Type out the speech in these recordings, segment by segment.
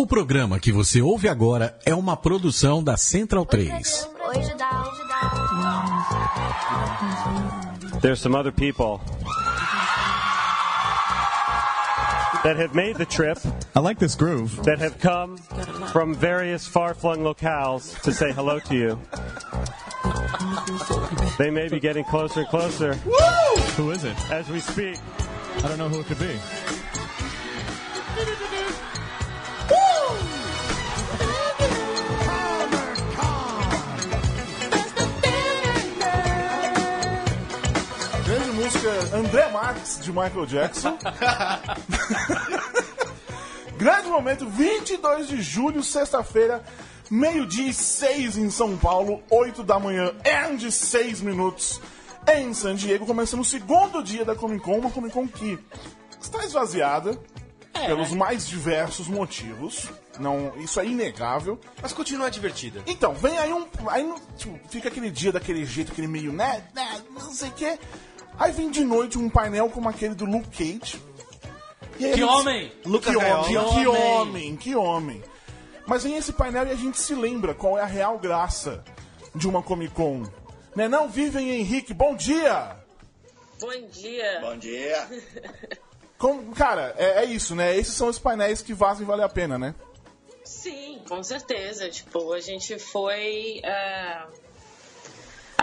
O programa que você ouve agora é uma produção da Central 3. Hoje dá, hoje dá. There's some other people that have made the trip, I like this groove. that have come from various far flung locales to say hello to you. They may be getting closer and closer Who is it? as we speak. I don't know who it could be. André Marques de Michael Jackson. Grande momento, 22 de julho, sexta-feira, meio-dia e seis em São Paulo, 8 da manhã e 6 minutos em San Diego, começando o segundo dia da Comic Con, uma Comic Con que está esvaziada pelos mais diversos motivos. Não, isso é inegável. Mas continua divertida. Então, vem aí um. Aí tipo, fica aquele dia daquele jeito, aquele meio, né, né, não sei o quê. Aí vem de noite um painel como aquele do Luke Cage. E Que gente- homem! Lucas que Gaiola. homem, que homem, que homem. Mas vem esse painel e a gente se lembra qual é a real graça de uma Comic Con. Né não, Vivem Henrique, bom dia! Bom dia. Bom dia. Com- cara, é, é isso, né? Esses são os painéis que vazam e vale a pena, né? Sim, com certeza. Tipo, a gente foi é,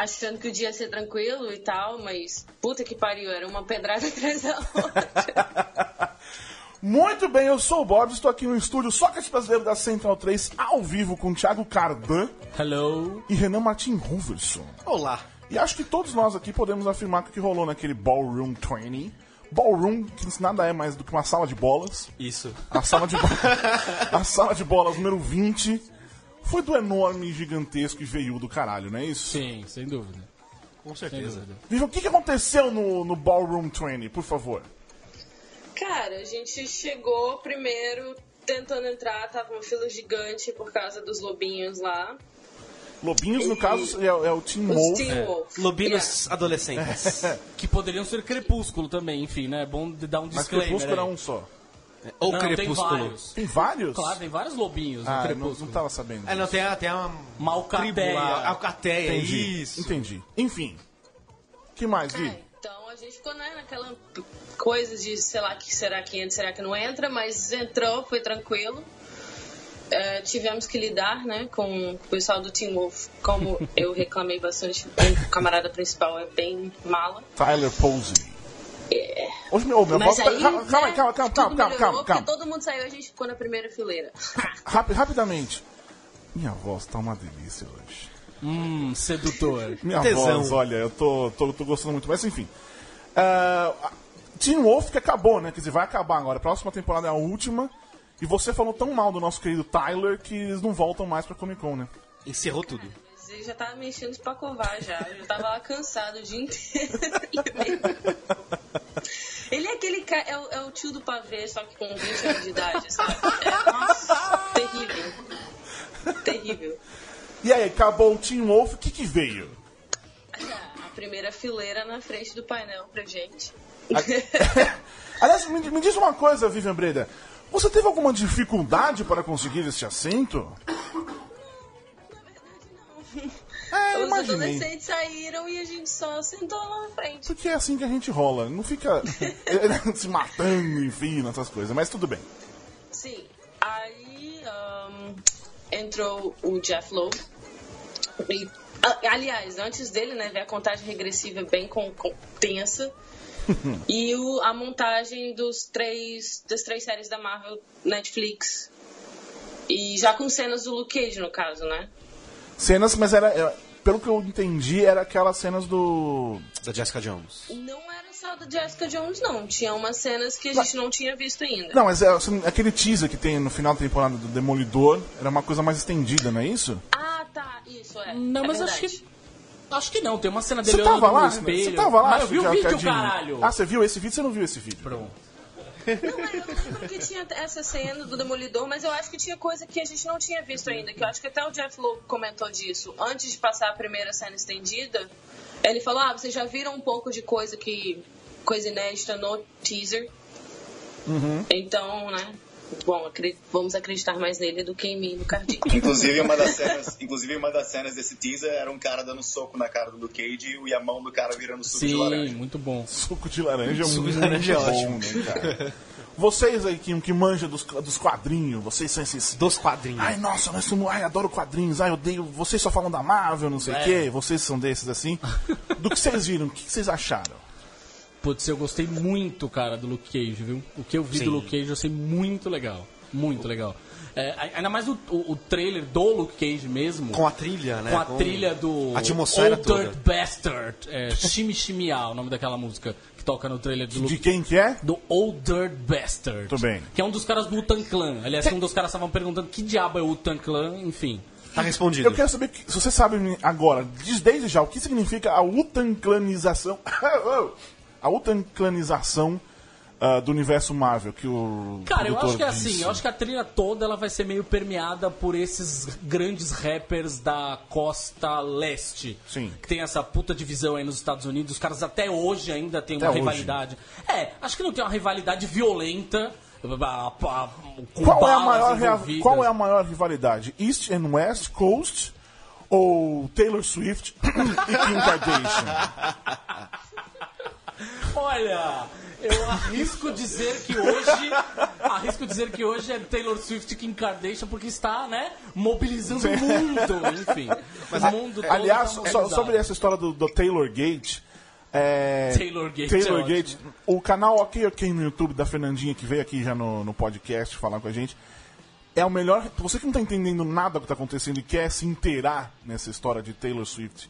achando que o dia ia ser tranquilo e tal, mas puta que pariu, era uma pedrada atrás da outra. Muito bem, eu sou o Bob, estou aqui no estúdio Sócrates Brasileiro da Central 3, ao vivo com Thiago Cardan Hello. e Renan Martin Roverson. Olá. E acho que todos nós aqui podemos afirmar que o que rolou naquele Ballroom 20. Ballroom, que nada é mais do que uma sala de bolas. Isso. A sala de, bo- a sala de bolas número 20 foi do enorme, gigantesco e veio do caralho, não é isso? Sim, sem dúvida. Com certeza. Viva, o que, que aconteceu no, no Ballroom 20, por favor? Cara, a gente chegou primeiro tentando entrar, tava uma fila gigante por causa dos lobinhos lá. Lobinhos, no caso, é, é o Team Os Wolf. Teen Wolf. Lobinos adolescentes. Que poderiam ser crepúsculo também, enfim, né? É bom dar um Mas disclaimer. Crepúsculo era um só. Ou Não, tem crepúsculo. vários. Tem vários? Claro, tem vários lobinhos no Ah, não, crepúsculo. não tava sabendo. É, não, tem a, tem a Uma tribo alcateia. Entendi. isso. Entendi. Enfim. que mais, Vi? É, então a gente ficou né, naquela coisa de, sei lá, que será que entra, será que não entra, mas entrou, foi tranquilo. É, tivemos que lidar né, com o pessoal do Team Wolf, como eu reclamei bastante, o camarada principal é bem mala. Tyler Posey. É. Hoje, meu, meu Mas aí, calma, calma, né, calma, calma, calma, calma, calma, porque calma. todo mundo saiu e a gente ficou na primeira fileira. Rapi- rapidamente. Minha voz tá uma delícia hoje. Hum, sedutor. Minha Tesão. voz, olha, eu tô, tô, tô gostando muito. Mas enfim. Ah, Teen Wolf que acabou, né? Quer dizer, vai acabar agora. A próxima temporada é a última. E você falou tão mal do nosso querido Tyler que eles não voltam mais pra Comic Con, né? Encerrou tudo. Mas ele já tava mexendo pra covar já. Eu já tava lá cansado o dia inteiro. Ele é aquele cara, é, o- é o tio do pavê, só que com 20 anos de idade, sabe? É, nossa, terrível. Terrível. E aí, acabou o Teen Wolf, o que que veio? A primeira fileira na frente do painel pra gente. Aliás, me, me diz uma coisa, Vivian Breda. Você teve alguma dificuldade para conseguir esse assento? É, Os imaginei. adolescentes saíram e a gente só sentou lá na frente. Porque é assim que a gente rola. Não fica se matando, enfim, nessas coisas. Mas tudo bem. Sim. Aí ahn, entrou o Jeff Lowe. E, a- aliás, antes dele, né, veio a contagem regressiva bem com, com- tensa. e o- a montagem dos três, das três séries da Marvel Netflix. E já com cenas do Luke Cage, no caso, né? Cenas, mas era. Pelo que eu entendi, era aquelas cenas do. Da Jessica Jones. Não era só da Jessica Jones, não. Tinha umas cenas que a gente não tinha visto ainda. Não, mas é, assim, aquele teaser que tem no final da temporada do Demolidor era uma coisa mais estendida, não é isso? Ah, tá. Isso, é. Não, é mas verdade. acho que. Acho que não, tem uma cena dele Você tava lá? no espelho. Você tava lá? Mas eu vi o vídeo, Cadinho? caralho. Ah, você viu esse vídeo? Você não viu esse vídeo? Pronto. Não, eu lembro que tinha essa cena do Demolidor, mas eu acho que tinha coisa que a gente não tinha visto ainda. Que eu acho que até o Jeff Lowe comentou disso. Antes de passar a primeira cena estendida, ele falou: Ah, vocês já viram um pouco de coisa que. coisa inédita no teaser. Então, né? Bom, vamos acreditar mais nele do que em mim no Cardi. Inclusive uma, das cenas, inclusive, uma das cenas desse teaser era um cara dando soco na cara do Luke Cage e a mão do cara virando suco de Sim, laranja. muito bom. Suco de laranja é Suco muito de laranja é bom, ótimo. né, cara? Vocês aí que, que manjam dos, dos quadrinhos, vocês são esses. Dos quadrinhos. Ai, nossa, nós somos. Ai, adoro quadrinhos. Ai, eu odeio. Vocês só falam da Marvel, não sei o É. quê. Vocês são desses assim. Do que vocês viram, o que vocês acharam? Putz, eu gostei muito, cara, do Luke Cage, viu? O que eu vi do Luke Cage eu achei muito legal. Muito legal. É, ainda mais o, o, o trailer do Luke Cage mesmo. Com a trilha, né? com a Com trilha do a atmosfera Old toda. Dirt Bastard. É, Shimmy Shimia, o nome daquela música que toca no trailer do De Luke quem que é? do Old Dirt Bastard. Tudo bem. Que é um dos caras do Utan Clan. Aliás, um dos caras estavam perguntando que diabo é o Utan Clan, enfim. Tá respondido. Eu quero saber que- se você sabe agora, diz desde já, o que significa a utanclanização. a utanclanização ah, do universo Marvel que o. Cara, eu acho que é disse. assim, eu acho que a trilha toda ela vai ser meio permeada por esses grandes rappers da costa leste. Sim. Que tem essa puta divisão aí nos Estados Unidos. Os caras até hoje ainda tem uma hoje. rivalidade. É, acho que não tem uma rivalidade violenta. Qual é, a maior, qual é a maior rivalidade? East and West Coast ou Taylor Swift e Kim Kardashian? Olha, eu arrisco dizer que hoje. Arrisco dizer que hoje é Taylor Swift Kim Kardashian porque está, né, mobilizando o mundo, enfim. o mundo todo Aliás, tá so- sobre essa história do, do Taylor Gate. É, Taylor Gate Taylor é Gate, o canal Ok Ok no YouTube da Fernandinha, que veio aqui já no, no podcast falar com a gente, é o melhor. Você que não tá entendendo nada do que tá acontecendo e quer se inteirar nessa história de Taylor Swift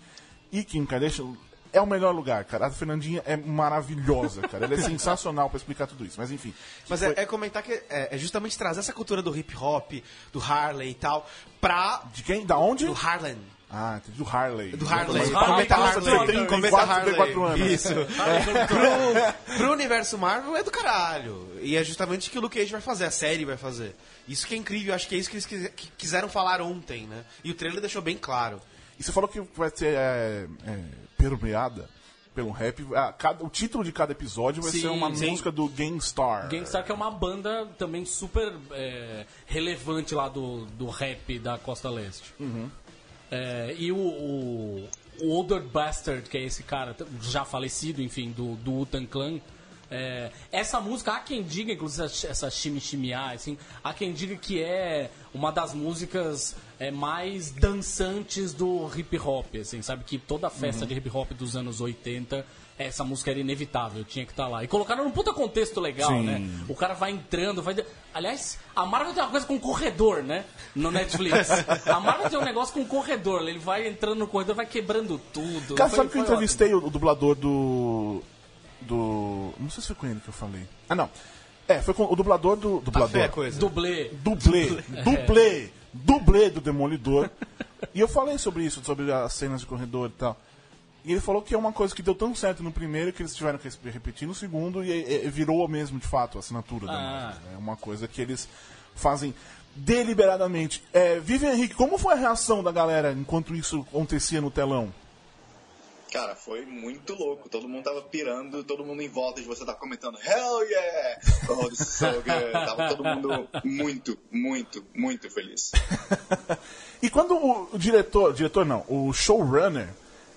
e Kim Kardashian, é o melhor lugar, cara. A Fernandinha é maravilhosa, cara. Ela é sensacional pra explicar tudo isso. Mas enfim. Mas é, é comentar que é, é justamente trazer essa cultura do hip hop, do Harley e tal, pra. De quem? Da onde? Do Harlem. Ah, entendi, do Harley. Do Harley. Cometa Harley. Cometa 34, 34 anos. Isso. pro, pro universo Marvel é do caralho. E é justamente o que o Luke Cage vai fazer, a série vai fazer. Isso que é incrível, acho que é isso que eles quiseram falar ontem, né? E o trailer deixou bem claro. E você falou que vai ser é, é, permeada pelo rap. Ah, cada- o título de cada episódio vai Sim, ser uma sim. música do Gangstar. Gangstar que é uma banda também super é, relevante lá do, do rap da Costa Leste. É, e o, o, o Older Bastard, que é esse cara já falecido, enfim, do, do Utan Clan. É, essa música, há quem diga, inclusive essa, Shimiá, assim, há quem diga que é uma das músicas é, mais dançantes do hip hop, assim, sabe? Que toda festa de hip hop dos anos 80 essa música era inevitável, tinha que estar lá. E colocaram num puta contexto legal, Sim. né? O cara vai entrando, vai. Aliás, a Marvel tem uma coisa com corredor, né? No Netflix. A Marvel tem um negócio com corredor. Ele vai entrando no corredor, vai quebrando tudo. Cara, Foi- sabe que eu foi entrevistei o, o dublador do. Do. Não sei se foi com ele que eu falei. Ah, não. É, foi com o dublador do. Dublador. Fé a ótimo. coisa. Dublê. Dublê. Dublê. Dublê do Demolidor. E eu falei sobre isso, sobre as cenas de corredor e tal. E ele falou que é uma coisa que deu tão certo no primeiro que eles tiveram que repetir no segundo e, e- virou mesmo, de fato, a assinatura da Ah. música. É uma coisa que eles fazem deliberadamente. É, Vivian Henrique, como foi a reação da galera enquanto isso acontecia no telão? Cara, foi muito louco. Todo mundo tava pirando, todo mundo em volta de você tava comentando Hell yeah! Oh, this is so good. Tava todo mundo muito, muito, muito feliz. E quando o, o diretor, diretor não, o showrunner,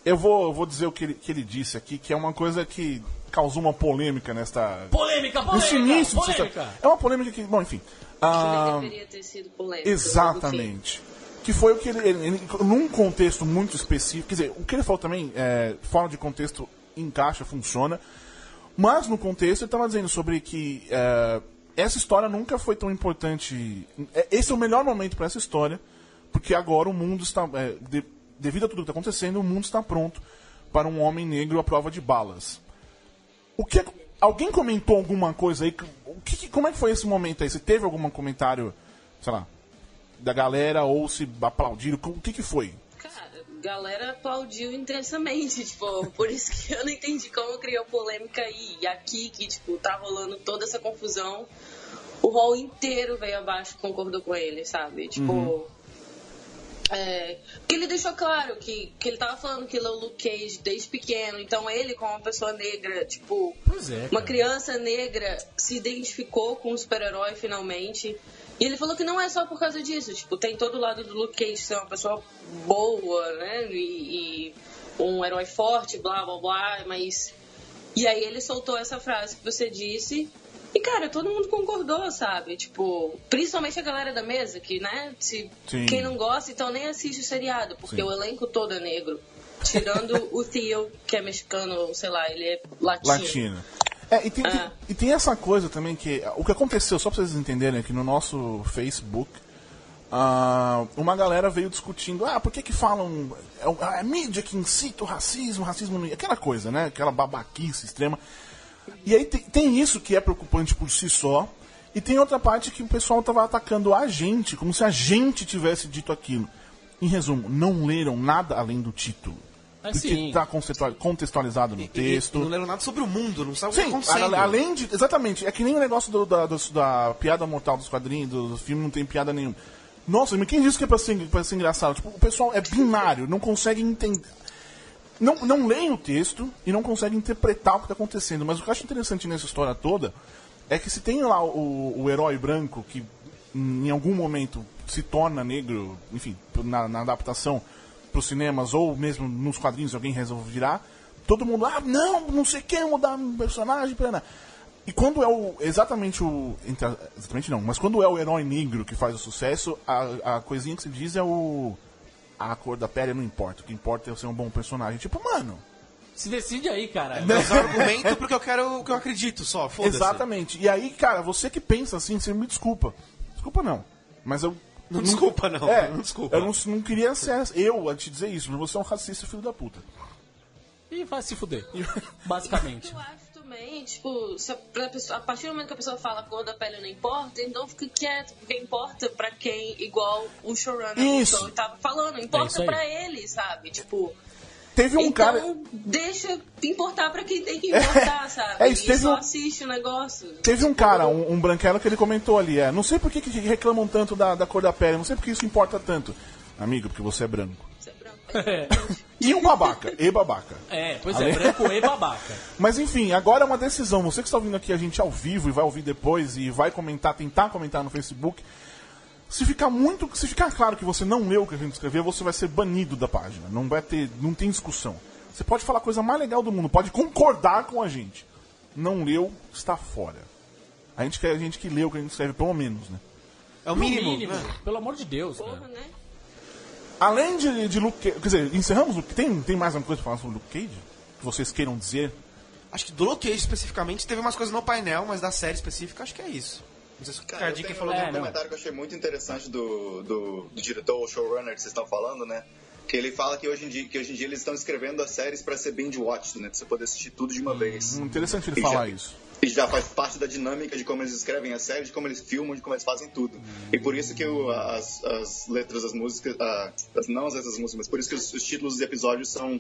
eu vou, vou dizer o que ele, que ele disse aqui, que é uma coisa que causou uma polêmica nesta. Polêmica, nesse polêmica! início de polêmica. É uma polêmica que. Bom, enfim. Ah, deveria ter sido polêmico. exatamente. Que foi o que ele, ele- ele- Num contexto muito específico. Quer dizer, o que ele falou também, é, fora de contexto, encaixa, funciona. Mas no contexto ele estava dizendo sobre que é, essa história nunca foi tão importante. é, Esse é o melhor momento para essa história, porque agora o mundo está. é, de- devido a tudo que está acontecendo, o mundo está pronto para um homem negro à prova de balas. O que alguém comentou alguma coisa aí? O que- como é que foi esse momento aí? Você teve algum comentário, sei lá, da galera ou se aplaudiram? O que que foi? Cara, galera aplaudiu intensamente, tipo, por isso que eu não entendi como criou polêmica aí. E aqui, que, tipo, tá rolando toda essa confusão, o hall inteiro veio abaixo e concordou com ele, sabe? Tipo, É, que ele deixou claro que, que ele tava falando que ele é o Luke Cage desde pequeno, então ele, como uma pessoa negra, tipo, é, uma criança negra, se identificou com o super-herói finalmente. E ele falou que não é só por causa disso, tipo, tem todo o lado do Luke Cage ser uma pessoa boa, né? E, e um herói forte, blá blá blá, mas. E aí ele soltou essa frase que você disse. E, cara, todo mundo concordou, sabe? Tipo, principalmente a galera da mesa, que, né? Se Sim. quem não gosta, então nem assiste o seriado, porque Sim. o elenco todo é negro. Tirando o Theo, que é mexicano, sei lá, ele é latino. Latino. É, e tem, Ah. tem- e tem essa coisa também que. O que aconteceu, só pra vocês entenderem, aqui no nosso Facebook, ah, uma galera veio discutindo, ah, por que que falam. É, é a mídia que incita o racismo, o racismo. Aquela coisa, né? Aquela babaquice extrema. E aí tem, tem isso que é preocupante por si só. E tem outra parte que o pessoal tava atacando a gente, como se a gente tivesse dito aquilo. Em resumo, não leram nada além do título. É, sim. está contextualizado no E- texto. E, não leram nada sobre o mundo, não sabe o que Sim, tá acontecendo. a- além de. Exatamente, é que nem o negócio do- da, do- da piada mortal dos quadrinhos, do, do filme, não tem piada nenhuma. Nossa, mas quem disse que é pra ser, pra ser engraçado? Tipo, o pessoal é binário, não consegue entender. Não, não leem o texto e não consegue interpretar o que está acontecendo. Mas o que eu acho interessante nessa história toda é que se tem lá o, o herói branco que em algum momento se torna negro, enfim, na, na adaptação para os cinemas ou mesmo nos quadrinhos alguém resolve virar, todo mundo, ah, não, não sei quem mudar um personagem, pera. E quando é o exatamente o exatamente não, mas quando é o herói negro que faz o sucesso, a, a coisinha que se diz é o a cor da pele não importa, o que importa é ser um bom personagem. Tipo, mano, Se decide aí, cara. Né? Mas eu argumento porque eu quero o que eu acredito só, foda-se. Exatamente. E aí, cara, você que pensa assim, você me desculpa. Desculpa não. Mas eu. Não desculpa, não. É, Não desculpa. Eu não, não queria ser eu a te dizer isso, mas você é um racista filho da puta. E vai se fuder. Basicamente. Eu acho também, tipo, se a, pra pessoa- a partir do momento que a pessoa fala cor da pele não importa, então fica quieto, porque importa pra quem, igual o showrunner Isso. tava falando, É isso importa aí. pra ele, sabe? Tipo, Teve um então cara. deixa importar pra quem tem que importar, sabe? É isso, e teve só um- assiste o negócio. Teve um cara, um, um branquelo, que ele comentou ali, é, não sei por que, que reclamam tanto da, da cor da pele, não sei por que isso importa tanto. Amigo, porque você é branco. Você é branco. É. E um babaca, e babaca. É, pois Ale- é, branco e babaca. Mas enfim, agora é uma decisão. Você que está ouvindo aqui a gente ao vivo e vai ouvir depois e vai comentar, tentar comentar no Facebook. Se ficar muito, se ficar claro que você não leu o que a gente escreveu, você vai ser banido da página. Não vai ter, não tem discussão. Você pode falar a coisa mais legal do mundo, pode concordar com a gente. Não leu, está fora. A gente quer a gente que leu o que a gente escreve, pelo menos, né? É o mínimo. mínimo, né? pelo amor de Deus, Porra, né? Além de, de Luke Cage, quer dizer, encerramos Luke Tem, tem mais alguma coisa pra falar sobre Luke Cage? Que vocês queiram dizer? Acho que do Luke Cage especificamente teve umas coisas no painel, mas da série específica acho que é isso. Não sei se o falou um É, não. comentário que eu achei muito interessante do, do, do diretor, o showrunner que vocês estão falando, né? Que ele fala que hoje em dia, que hoje em dia eles estão escrevendo as séries para ser binge watch, né? Pra você poder assistir tudo de uma vez. Hum, Interessante ele E falar já- isso. E já faz parte da dinâmica de como eles escrevem as séries, de como eles filmam, de como eles fazem tudo. E por isso que as, as letras das músicas, ah, as- não as letras das músicas, mas por isso que os, os títulos dos episódios são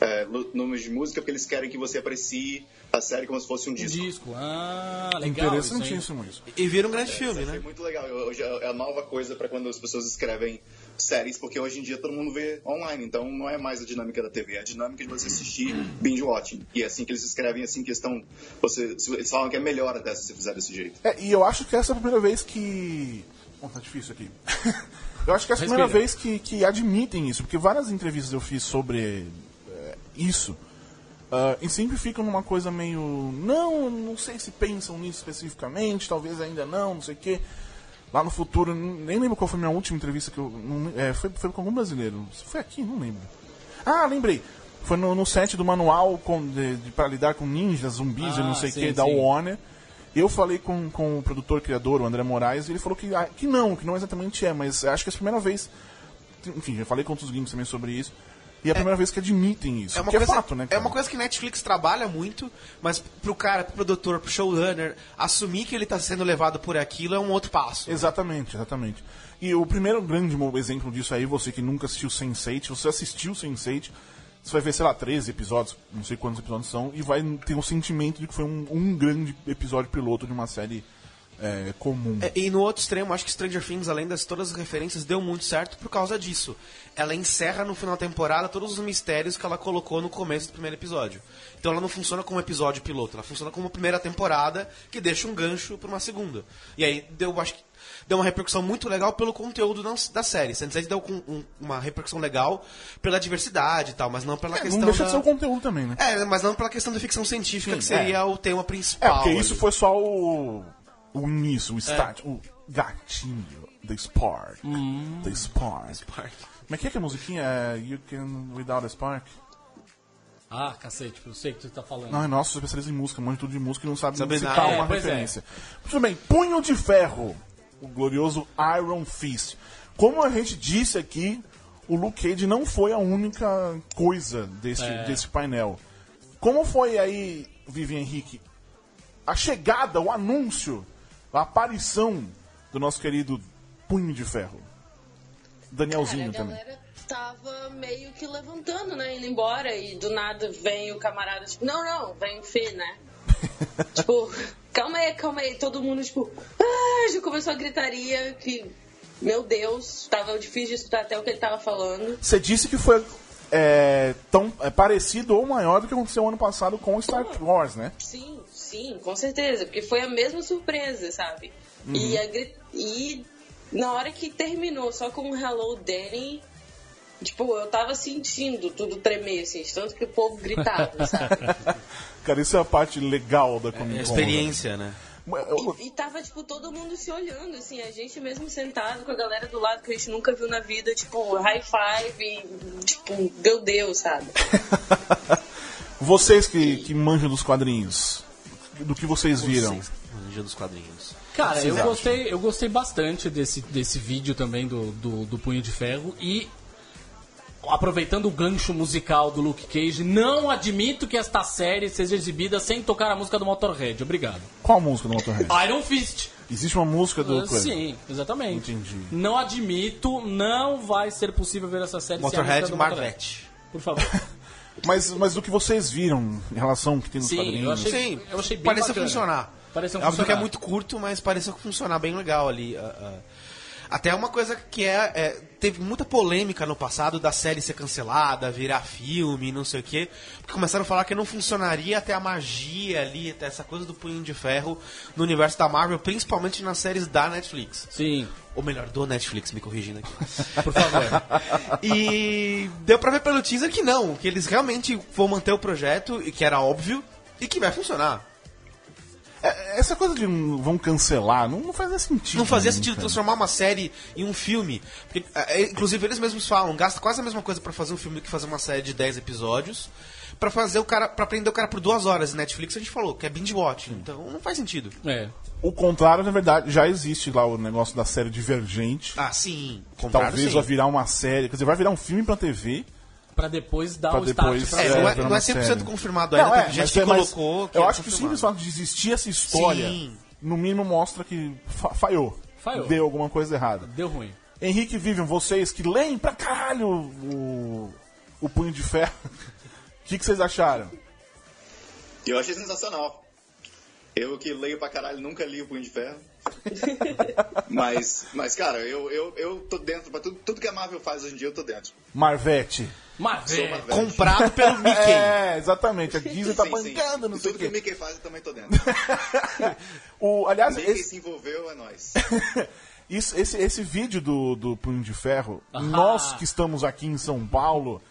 é, nomes de música, porque eles querem que você aprecie a série como se fosse um Um disco. disco. Ah, legal. Interessantíssimo isso. E vira um grande filme, Achei né? muito legal. Hoje é a nova coisa para quando as pessoas escrevem séries, porque hoje em dia todo mundo vê online, então não é mais a dinâmica da TV, é a dinâmica de você assistir binge watching. E é assim que eles escrevem, assim que estão. Você, eles falam que é melhor até se você fizer desse jeito. É, e eu acho que essa é a primeira vez que. Bom, tá difícil aqui. eu acho que essa é a primeira Respira. vez que, que admitem isso, porque várias entrevistas eu fiz sobre é, isso. ah, e sempre ficam numa coisa meio. Não, não sei se pensam nisso especificamente, talvez ainda não, não sei o quê. Lá no futuro, nem lembro qual foi a minha última entrevista que eu. não- é, foi, foi com algum brasileiro. Foi aqui? Não lembro. Ah, lembrei. Foi no, no set do manual com, de, de, para lidar com ninjas, zumbis e Ah, não sei o que, da. Warner. Eu falei com, com o produtor criador, o André Moraes, e ele falou que, ah, que não, que não exatamente é, mas acho que é a primeira vez. Enfim, já falei com outros gringos também sobre isso. E é a primeira vez que admitem isso. É uma, que coisa, é fato, né? é cara? uma coisa que Netflix trabalha muito, mas pro cara, pro produtor, pro showrunner, assumir que ele tá sendo levado por aquilo é um outro passo. Exatamente, exatamente. E o primeiro grande exemplo disso aí, você que nunca assistiu Sense8, você assistiu Sense8, você vai ver, sei lá, 13 episódios, não sei quantos episódios são, e vai ter o sentimento de que foi um, um grande episódio piloto de uma série é, comum. É, e no outro extremo, acho que Stranger Things, além das todas as referências, deu muito certo por causa disso. Ela encerra no final da temporada todos os mistérios que ela colocou no começo do primeiro episódio. Então ela não funciona como episódio piloto, ela funciona como uma primeira temporada que deixa um gancho para uma segunda. E aí deu, acho que deu uma repercussão muito legal pelo conteúdo da, da série. Sense8 deu com- um- uma repercussão legal pela diversidade e tal, mas não pela É, questão não deixa da... de ser o conteúdo também, né? É, mas não pela questão da ficção científica, que Sim, seria é. o tema É, principal. porque isso ali. foi só o, o início, o start, o gatinho, the spark, the spark. Como é que é que a musiquinha é You Can Without a Spark? Ah, cacete, eu sei o que você tá falando. Não, é nosso especialista em música, manja tudo de música e não sabe, Sabe citar nada. É, uma pois é. referência. Muito bem, Punho de Ferro, o glorioso Iron Fist. Como a gente disse aqui, o Luke Cage não foi a única coisa desse, É. desse painel. Como foi aí, Vivian Henrique, a chegada, o anúncio, a aparição do nosso querido Punho de Ferro? Danielzinho Cara, a também. galera tava meio que levantando, né? Indo embora e do nada vem o camarada, tipo, não, não, vem o Fê, né? tipo, calma aí, calma aí. Todo mundo, tipo, ah, já começou a gritaria que, meu Deus, tava difícil de escutar até o que ele tava falando. Você disse que foi é, tão é, parecido ou maior do que aconteceu ano passado com Star Wars, né? Sim, sim, com certeza, porque foi a mesma surpresa, sabe? E, a e na hora que terminou só com um Hello Danny, tipo, eu tava sentindo tudo tremer, assim, tanto que o povo gritava, sabe? Cara, isso é a parte legal da Comic Con. É experiência, né? né? Eu- E tava, tipo, todo mundo se olhando, assim, a gente mesmo sentado com a galera do lado que a gente nunca viu na vida, tipo, high five, e, tipo, meu Deus, sabe? Vocês que, que manjam dos quadrinhos, do que vocês viram? Vocês, Manja dos quadrinhos. Cara, eu gostei, eu gostei bastante desse, desse vídeo também do, do, do Punho de Ferro e aproveitando o gancho musical do Luke Cage, não admito que esta série seja exibida sem tocar a música do Motorhead. Obrigado. Qual a música do Motorhead? Iron Fist. Existe uma música do coisa? Sim, exatamente. Entendi. Não admito, não vai ser possível ver essa série sem a Motorhead música do Motorhead. Marvete. Por favor. Mas, mas do que vocês viram em relação ao que tem nos Sim, quadrinhos? eu achei- Sim, eu achei bem pareceu bacana. funcionar. Pareceu É óbvio que é funcionar. muito curto, mas pareceu funcionar bem legal ali. ah, ah. Até uma coisa que é, é, Teve muita polêmica no passado da série ser cancelada, virar filme, não sei o quê. Porque começaram a falar que não funcionaria até a magia ali, até essa coisa do punho de ferro no universo da Marvel, principalmente nas séries da Netflix. Sim, Ou melhor, do Netflix, me corrigindo aqui. por favor. E deu pra ver pelo teaser que não, que eles realmente vão manter o projeto, e que era óbvio, e que vai funcionar. É, Essa coisa de vão cancelar não, não fazia sentido. Não fazia sentido cara? transformar uma série em um filme. Porque, é, inclusive, eles mesmos falam, gasta quase a mesma coisa pra fazer um filme que fazer uma série de 10 episódios. Pra fazer o cara. para prender o cara por duas horas. E Netflix a gente falou, que é binge watch. Então não faz sentido. É. O contrário, na verdade, já existe lá o negócio da série Divergente. Ah, sim. Talvez sim. vai virar uma série, quer dizer, vai virar um filme pra TV. Pra depois dar Pra o depois, start pra É, não é, não é uma 100% série. confirmado ainda. Não, é, gente que colocou. Que eu acho que o simples fato de existir essa história, Sim. no mínimo mostra que fa- falhou. Falhou. Deu alguma coisa errada. Deu ruim. Henrique e Vivian, vocês que leem pra caralho o, o Punho de Ferro, o que, que vocês acharam? Eu achei sensacional. Eu que leio pra caralho, nunca li o Punho de Ferro. mas, mas, cara, eu, eu, eu tô dentro. Pra tudo, tudo que a Marvel faz hoje em dia, eu tô dentro. Marvete. Marvel. Comprado pelo Mickey. É, exatamente. A Disney tá Sim, sim. bancando, sei o Tudo que o. Mickey faz, eu também tô dentro. O, aliás, Mickey esse, se envolveu, é nóis. isso- esse, esse vídeo do, do Punho de Ferro, Ah. nós que estamos aqui em São Paulo,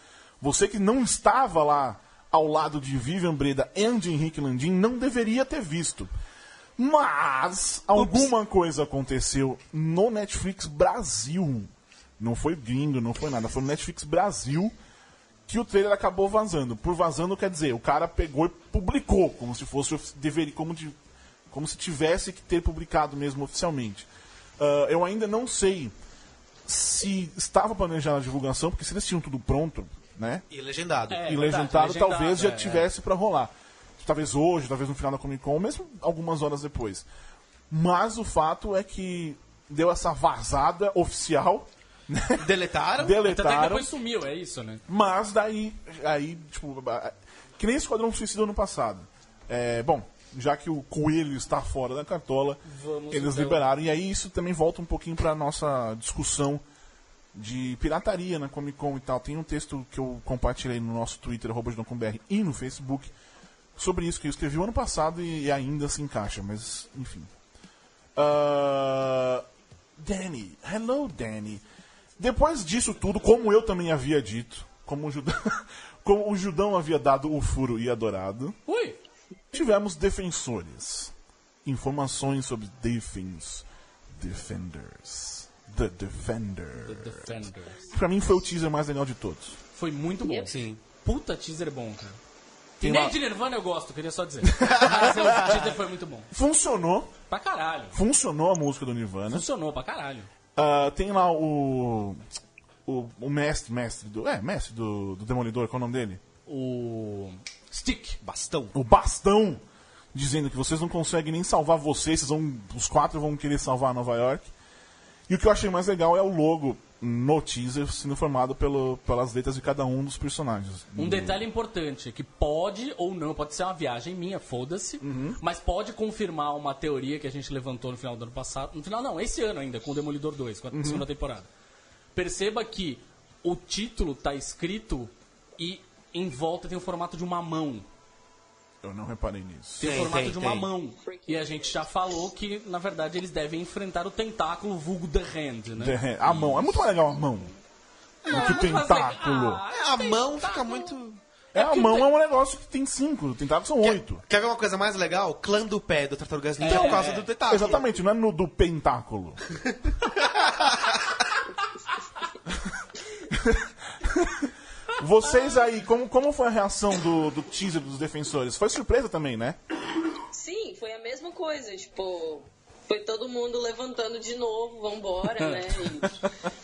você que não estava lá ao lado de Vivian Breda e de Henrique Landim, não deveria ter visto. Mas alguma coisa aconteceu no Netflix Brasil. Não foi gringo, não foi nada. Foi no Netflix Brasil que o trailer acabou vazando. Por vazando quer dizer, o cara pegou e publicou, como se fosse deveria, como, de, como se tivesse que ter publicado mesmo oficialmente. Ah, eu ainda não sei se estava planejada a divulgação, porque se eles tinham tudo pronto, né? E legendado. É. e legendado, legendado, talvez já é, tivesse pra rolar. Talvez hoje, talvez no final da Comic Con, ou mesmo algumas horas depois. Mas o fato é que deu essa vazada oficial, Deletaram. Tanto é que deletaram, depois sumiu, é isso, né? mas daí, aí, tipo, que nem Esquadrão Suicida ano passado. É, bom, já que o coelho está fora da cartola, Vamos, eles então. liberaram. E aí isso também volta um pouquinho para nossa discussão de pirataria na Comic Con e tal. Tem um texto que eu compartilhei no nosso Twitter, arroba e no Facebook, sobre isso que eu escrevi o ano passado e, e ainda se encaixa, mas enfim. Ah, Danny, hello Danny. Depois disso tudo, como eu também havia dito, como o Judão, como o Judão havia dado o furo e adorado, Ui! tivemos defensores. Informações sobre Defense Defenders. The Defender. Defenders. Pra mim foi o teaser mais legal de todos. Foi muito bom. Sim. Puta teaser bom, cara. E Tem nem lá- de Nirvana eu gosto, queria só dizer. Mas o teaser foi muito bom. Funcionou. Pra caralho. Funcionou a música do Nirvana. Funcionou pra caralho. Ah, tem lá o, o. O mestre, mestre do. É, mestre do, do Demolidor, qual é o nome dele? O. Stick. Bastão. O Bastão, dizendo que vocês não conseguem nem salvar vocês, vocês vão, os quatro vão querer salvar Nova York. E o que eu achei mais legal é o logo no teaser sendo formado pelo, pelas letras de cada um dos personagens. Um detalhe importante, que pode ou não, pode ser uma viagem minha, foda-se, mas pode confirmar uma teoria que a gente levantou no final do ano passado. No final, não, esse ano ainda, com o Demolidor 2, com a segunda temporada. Perceba que o título tá escrito e em volta tem o formato de uma mão. Eu não reparei nisso. Tem, Tem, o formato tem, de uma tem. mão. E a gente já falou que, na verdade, eles devem enfrentar o tentáculo vulgo The Hand, né? The Hand- A mão, é muito mais legal a mão. Do que o tentáculo. ah, A mão tentáculo. fica muito. é, a porque mão tem- é um negócio que tem cinco, o tentáculo são oito. Quer ver uma coisa mais legal? Clã do pé do Tartarugas Ninja É, por causa é. do tentáculo. Exatamente, não é no do pentáculo. Vocês aí, como, como foi a reação do, do teaser dos defensores? Foi surpresa também, né? Sim, foi a mesma coisa, tipo, foi todo mundo levantando de novo, vambora, né?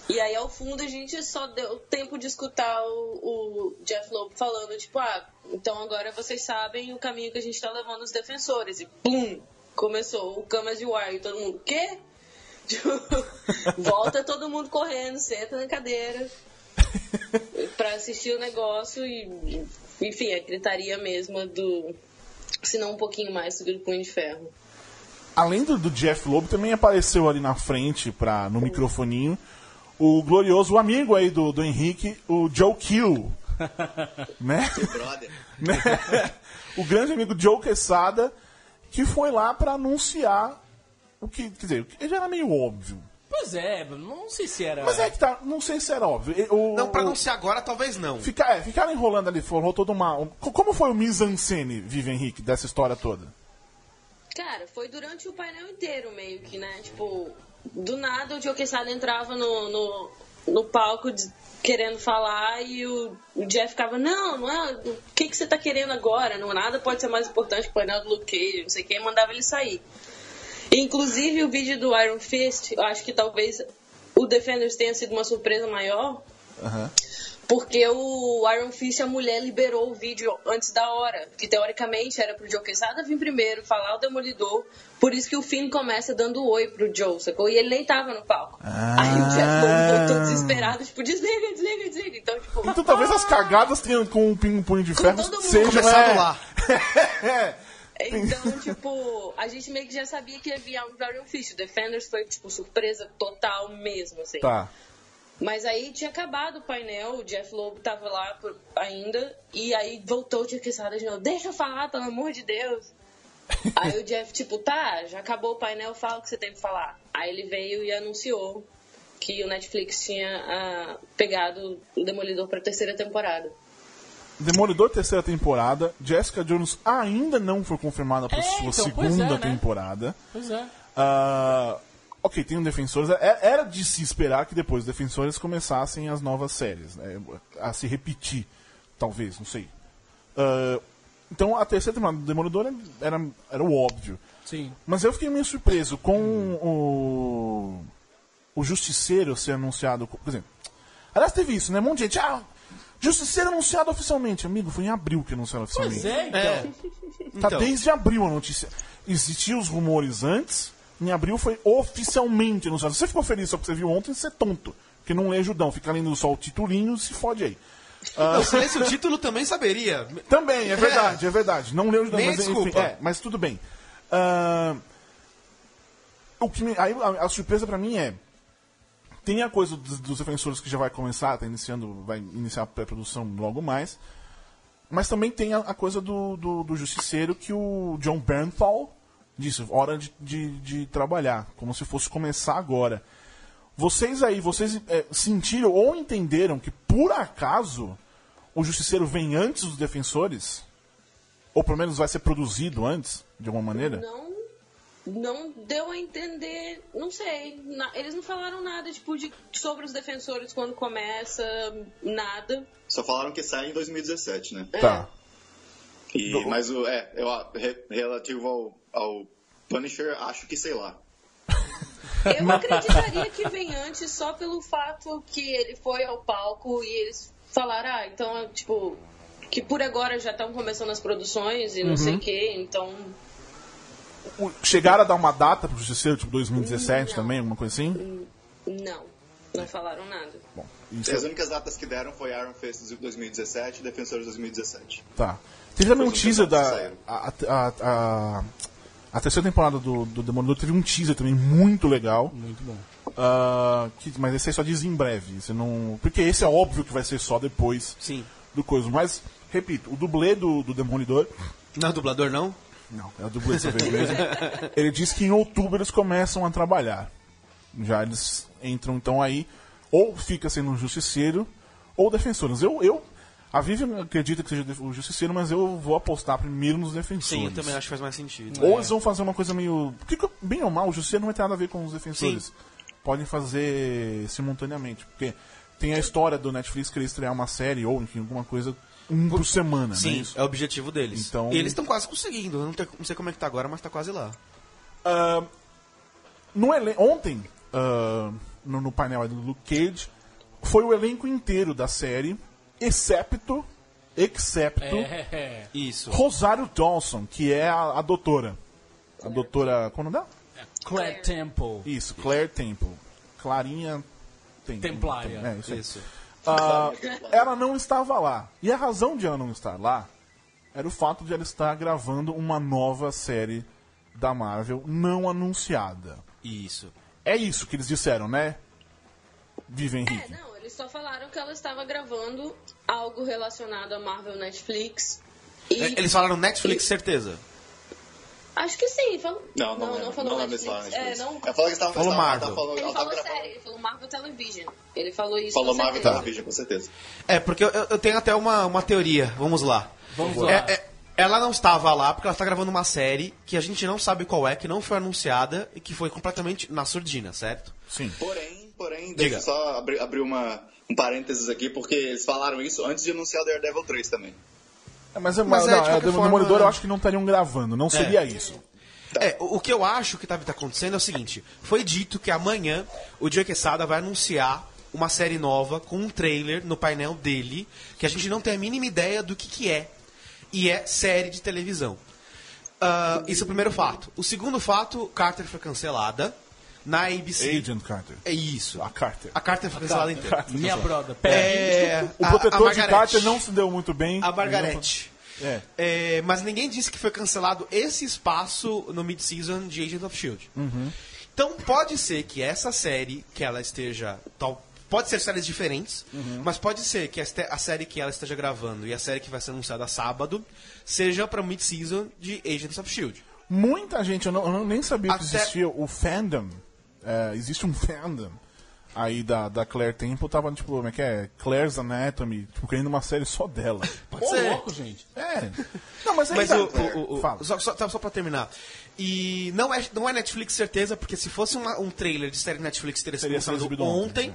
E, e aí ao fundo a gente só deu tempo de escutar o, o Jeff Loeb falando, tipo, ah, então agora vocês sabem o caminho que a gente tá levando os defensores. E pum! Começou o Camas de War e todo mundo, quê? Tipo, Volta todo mundo correndo, senta na cadeira pra assistir o negócio e, enfim, a gritaria mesmo do. Se não um pouquinho mais do Punho de Ferro. Além do, do Jeff Loeb, também apareceu ali na frente, pra, no microfoninho, o glorioso amigo aí do, do Henrique, o Joe Kill. né? Brother. né? o grande amigo Joe Quesada, que foi lá pra anunciar o que, quer dizer, o que já era meio óbvio. Pois é, não sei se era. Mas é que tá, não sei se era óbvio. O, Não, pra o- anunciar agora, talvez não. Fica, é, ficaram enrolando ali, rolou toda uma. um- co- como foi o mise-en-scène, Vivi Henrique, dessa história toda? Cara, foi durante o painel inteiro, meio que, né? Tipo, do nada o Joe Quesada entrava no, no, no palco de- querendo falar e o, o Jeff ficava, não, não é. O que, que você tá querendo agora? Não, nada pode ser mais importante que o painel do Luke Cage, não sei quem, mandava ele sair. Inclusive o vídeo do Iron Fist, eu acho que talvez o Defenders tenha sido uma surpresa maior, Aham. porque o Iron Fist, a mulher liberou o vídeo antes da hora. Que teoricamente era pro Joe Quesada vir primeiro, falar o Demolidor. Por isso que o Finn começa dando oi pro Joe, sacou? E ele nem tava no palco. Aí o Jeff voltou desesperado, tipo, desliga, desliga, desliga. Então, tipo. Então talvez as cagadas tenham com o pin- punho de ferro todo mundo. sejam. Começaram é, lá. Então, tipo, a gente meio que já sabia que ia vir um Iron Fist. O Defenders foi, tipo, surpresa total mesmo, assim. Tá. Mas aí tinha acabado o painel, o Jeff Lobo tava lá por- ainda, e aí voltou o Tia Quesada de novo, deixa eu falar, pelo amor de Deus. aí o Jeff, tipo, tá, já acabou o painel, fala o que você tem pra falar. Aí ele veio e anunciou que o Netflix tinha ah, pegado o Demolidor pra terceira temporada. Demolidor terceira temporada. Jessica Jones ainda não foi confirmada para É, sua então, segunda é, né? temporada. Pois é. Ah, ok, tem um Defensores. É- Era de se esperar que depois os Defensores começassem as novas séries, né? A se repetir, talvez, não sei. Ah, então a terceira temporada do Demolidor era, era o óbvio. Sim. Mas eu fiquei meio surpreso com o, o Justiceiro ser anunciado. Por exemplo, aliás, teve isso, né? Um monte de gente. Ah, Justiceiro anunciado oficialmente. Amigo, foi em abril que anunciaram oficialmente. Pois é, então. É. Tá Então. desde abril a notícia. Existiam os rumores antes, em abril foi oficialmente anunciado. Se você ficou feliz só porque você viu ontem, você é tonto. Porque não lê Judão, fica lendo só o titulinho se fode aí. Não, se lesse o título também saberia. Também, é verdade, é, verdade. Não leu de Nem mas, enfim, desculpa. é, mas tudo bem. Ah, o que me- aí a, a surpresa pra mim é. Tem a coisa dos, dos defensores que já vai começar, tá iniciando, vai iniciar a pré-produção logo mais. Mas também tem a, a coisa do, do, do justiceiro que o John Bernthal disse, hora de, de, de trabalhar, como se fosse começar agora. Vocês aí, vocês é, sentiram ou entenderam que por acaso o Justiceiro vem antes dos defensores? Ou pelo menos vai ser produzido antes, de alguma maneira? Não, não deu a entender, não sei. na- eles não falaram nada tipo, de, sobre os defensores quando começa, nada. Só falaram que sai em 2017, né? Tá. E, Do- Mas o, é, eu, re- relativo ao, ao Punisher, acho que sei lá. Eu acreditaria que vem antes só pelo fato que ele foi ao palco e eles falaram, ah, então, tipo, que por agora já estão começando as produções e não sei o quê, então. O- Chegaram a dar uma data pro Justiceiro, tipo 2017 Não. também, alguma coisa assim? Não, não falaram nada. Bom, isso As únicas datas que deram foi Iron Fist 2017 e Defensores 2017. Tá. Teve também um teaser da. A, a, a, a terceira temporada do, do Demolidor teve um teaser também muito legal. Muito bom. Ah, que, mas esse aí só diz em breve. Você não, porque esse é óbvio que vai ser só depois Sim. do coisa. Mas, repito, o dublê do, do Demolidor. Não é dublador, não? Não, é o dublê dessa vez mesmo. Ele disse que em outubro eles começam a trabalhar. Já eles entram então aí, ou fica sendo um justiceiro, ou defensores. Eu, eu a Vivian acredita que seja o justiceiro, mas eu vou apostar primeiro nos defensores. Sim, eu também acho que faz mais sentido. Ou eles vão fazer uma coisa meio. Porque, bem ou mal, o Justiceiro não vai ter nada a ver com os defensores. Sim. Podem fazer simultaneamente. Porque tem a história do Netflix que eles estrear uma série, ou enfim, alguma coisa, um por semana, né? Sim, Isso. é o objetivo deles. Então- E eles estão quase conseguindo. Eu não, te- não sei como é que tá agora, mas tá quase lá. Ah, no Ontem, ah, no, no painel aí do Luke Cage, foi o elenco inteiro da série, excepto. Excepto. É. Isso. Rosário Dawson, que é a, a doutora. A doutora. Qual é dela? Claire Temple. Isso, Claire Temple. Clarinha Temple. Templária. É, isso. Isso. Ah, ela não estava lá. E a razão de ela não estar lá era o fato de ela estar gravando uma nova série da Marvel não anunciada. Isso. É isso que eles disseram, né? Viva É, Henrique. não, eles só falaram que ela estava gravando algo relacionado a Marvel Netflix. E É, Eles falaram Netflix, certeza. Acho que sim, falou. Não, não, não, lembro. falou Não Netflix. É, não. Ela falou que estava Falou ela Marvel. falando- Ele ela falou tava gravando- série, ele falou Marvel Television. Ele falou isso. Falou com Marvel certeza. Television, com certeza. É, porque eu, eu tenho até uma, uma teoria. Vamos lá. Vamos lá. É, é, ela não estava lá porque ela está gravando uma série que a gente não sabe qual é, que não foi anunciada e que foi completamente na surdina, certo? Sim. Porém, porém, deixa eu só abrir, abrir uma, um parênteses aqui, porque eles falaram isso antes de anunciar o Daredevil 3 também. É, Mas, é, Mas mas é, não, de é, forma- Demolidor eu acho que não estariam gravando, não seria isso. É, o, que eu acho que está acontecendo é o seguinte: foi dito que amanhã o Joe Quesada vai anunciar uma série nova com um trailer no painel dele que a gente não tem a mínima ideia do que, que é. E é série de televisão. Ah, isso é o primeiro fato. O segundo fato, Carter foi cancelada na ABC. Agent Carter. É isso. A Carter. A Carter foi cancelada inteira. Minha brother. Pera. É, O a- protetor a de Margarete. Carter não se deu muito bem. A Margarete. É. É, mas ninguém disse que foi cancelado esse espaço no mid-season de Agent of S.H.I.E.L.D. Então pode ser que essa série, que ela esteja... Tal, pode ser séries diferentes, mas pode ser que a série que ela esteja gravando e a série que vai ser anunciada sábado seja para mid-season de Agents of S.H.I.E.L.D. Muita gente, eu, não- eu nem sabia que Até- existia o fandom. É, existe um fandom aí da, da Claire Temple, tava tipo, como é que é? Claire's Anatomy, tipo, querendo uma série só dela. Ô, ser. louco, gente. É. Não, mas aí Mas tá- o, o- o- Fala. só, só, tá, só pra terminar. E não é, não é Netflix, certeza, porque se fosse uma- um trailer de série Netflix, teria sido lançado ontem. ontem,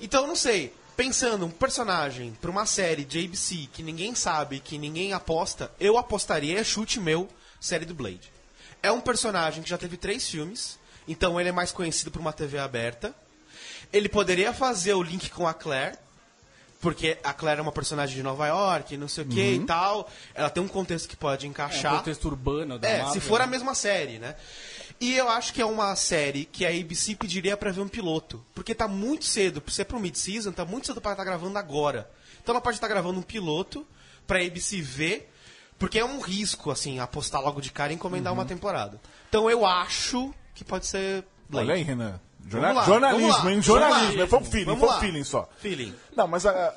Então, não sei. Pensando um personagem pra uma série de ABC que ninguém sabe, que ninguém aposta, eu apostaria, é chute meu, série do Blade. É um personagem que já teve três filmes, então ele é mais conhecido por uma TV aberta. Ele poderia fazer o link com a Claire, porque a Claire é uma personagem de Nova York, não sei o que Uhum. e tal. Ela tem um contexto que pode É, encaixar. contexto urbano da É, Marvel, se for a né? mesma série, né? E eu acho que é uma série que a ABC pediria pra ver um piloto. Porque tá muito cedo, por ser pro mid-season, tá muito cedo pra estar gravando agora. Então ela pode estar gravando um piloto pra ABC ver, porque é um risco, assim, apostar logo de cara e encomendar Uhum. uma temporada. Então eu acho que pode ser Blade. Olha aí, Renan. Lá, jornalismo, hein? Jornalismo. Foi um feeling, foi um feeling só. Feeling. Não, mas ah,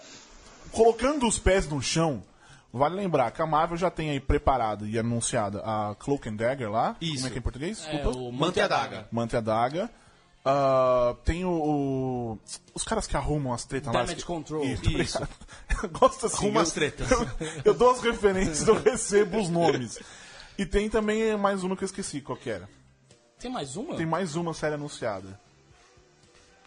colocando os pés no chão, vale lembrar que a Marvel já tem aí preparada e anunciada a Cloak and Dagger lá. Isso. Como é que é em português? É, Desculpa. o Manta e a daga. Manta e a Daga. Ah, tem o, o- Os caras que arrumam as tretas lá. Damage Control. Isso. Isso. Eu gosto assim. Arruma eu- as tretas. Eu, eu dou as referências, eu recebo os nomes. E tem também mais uma que eu esqueci qual que era. Tem mais uma? Tem mais uma série anunciada.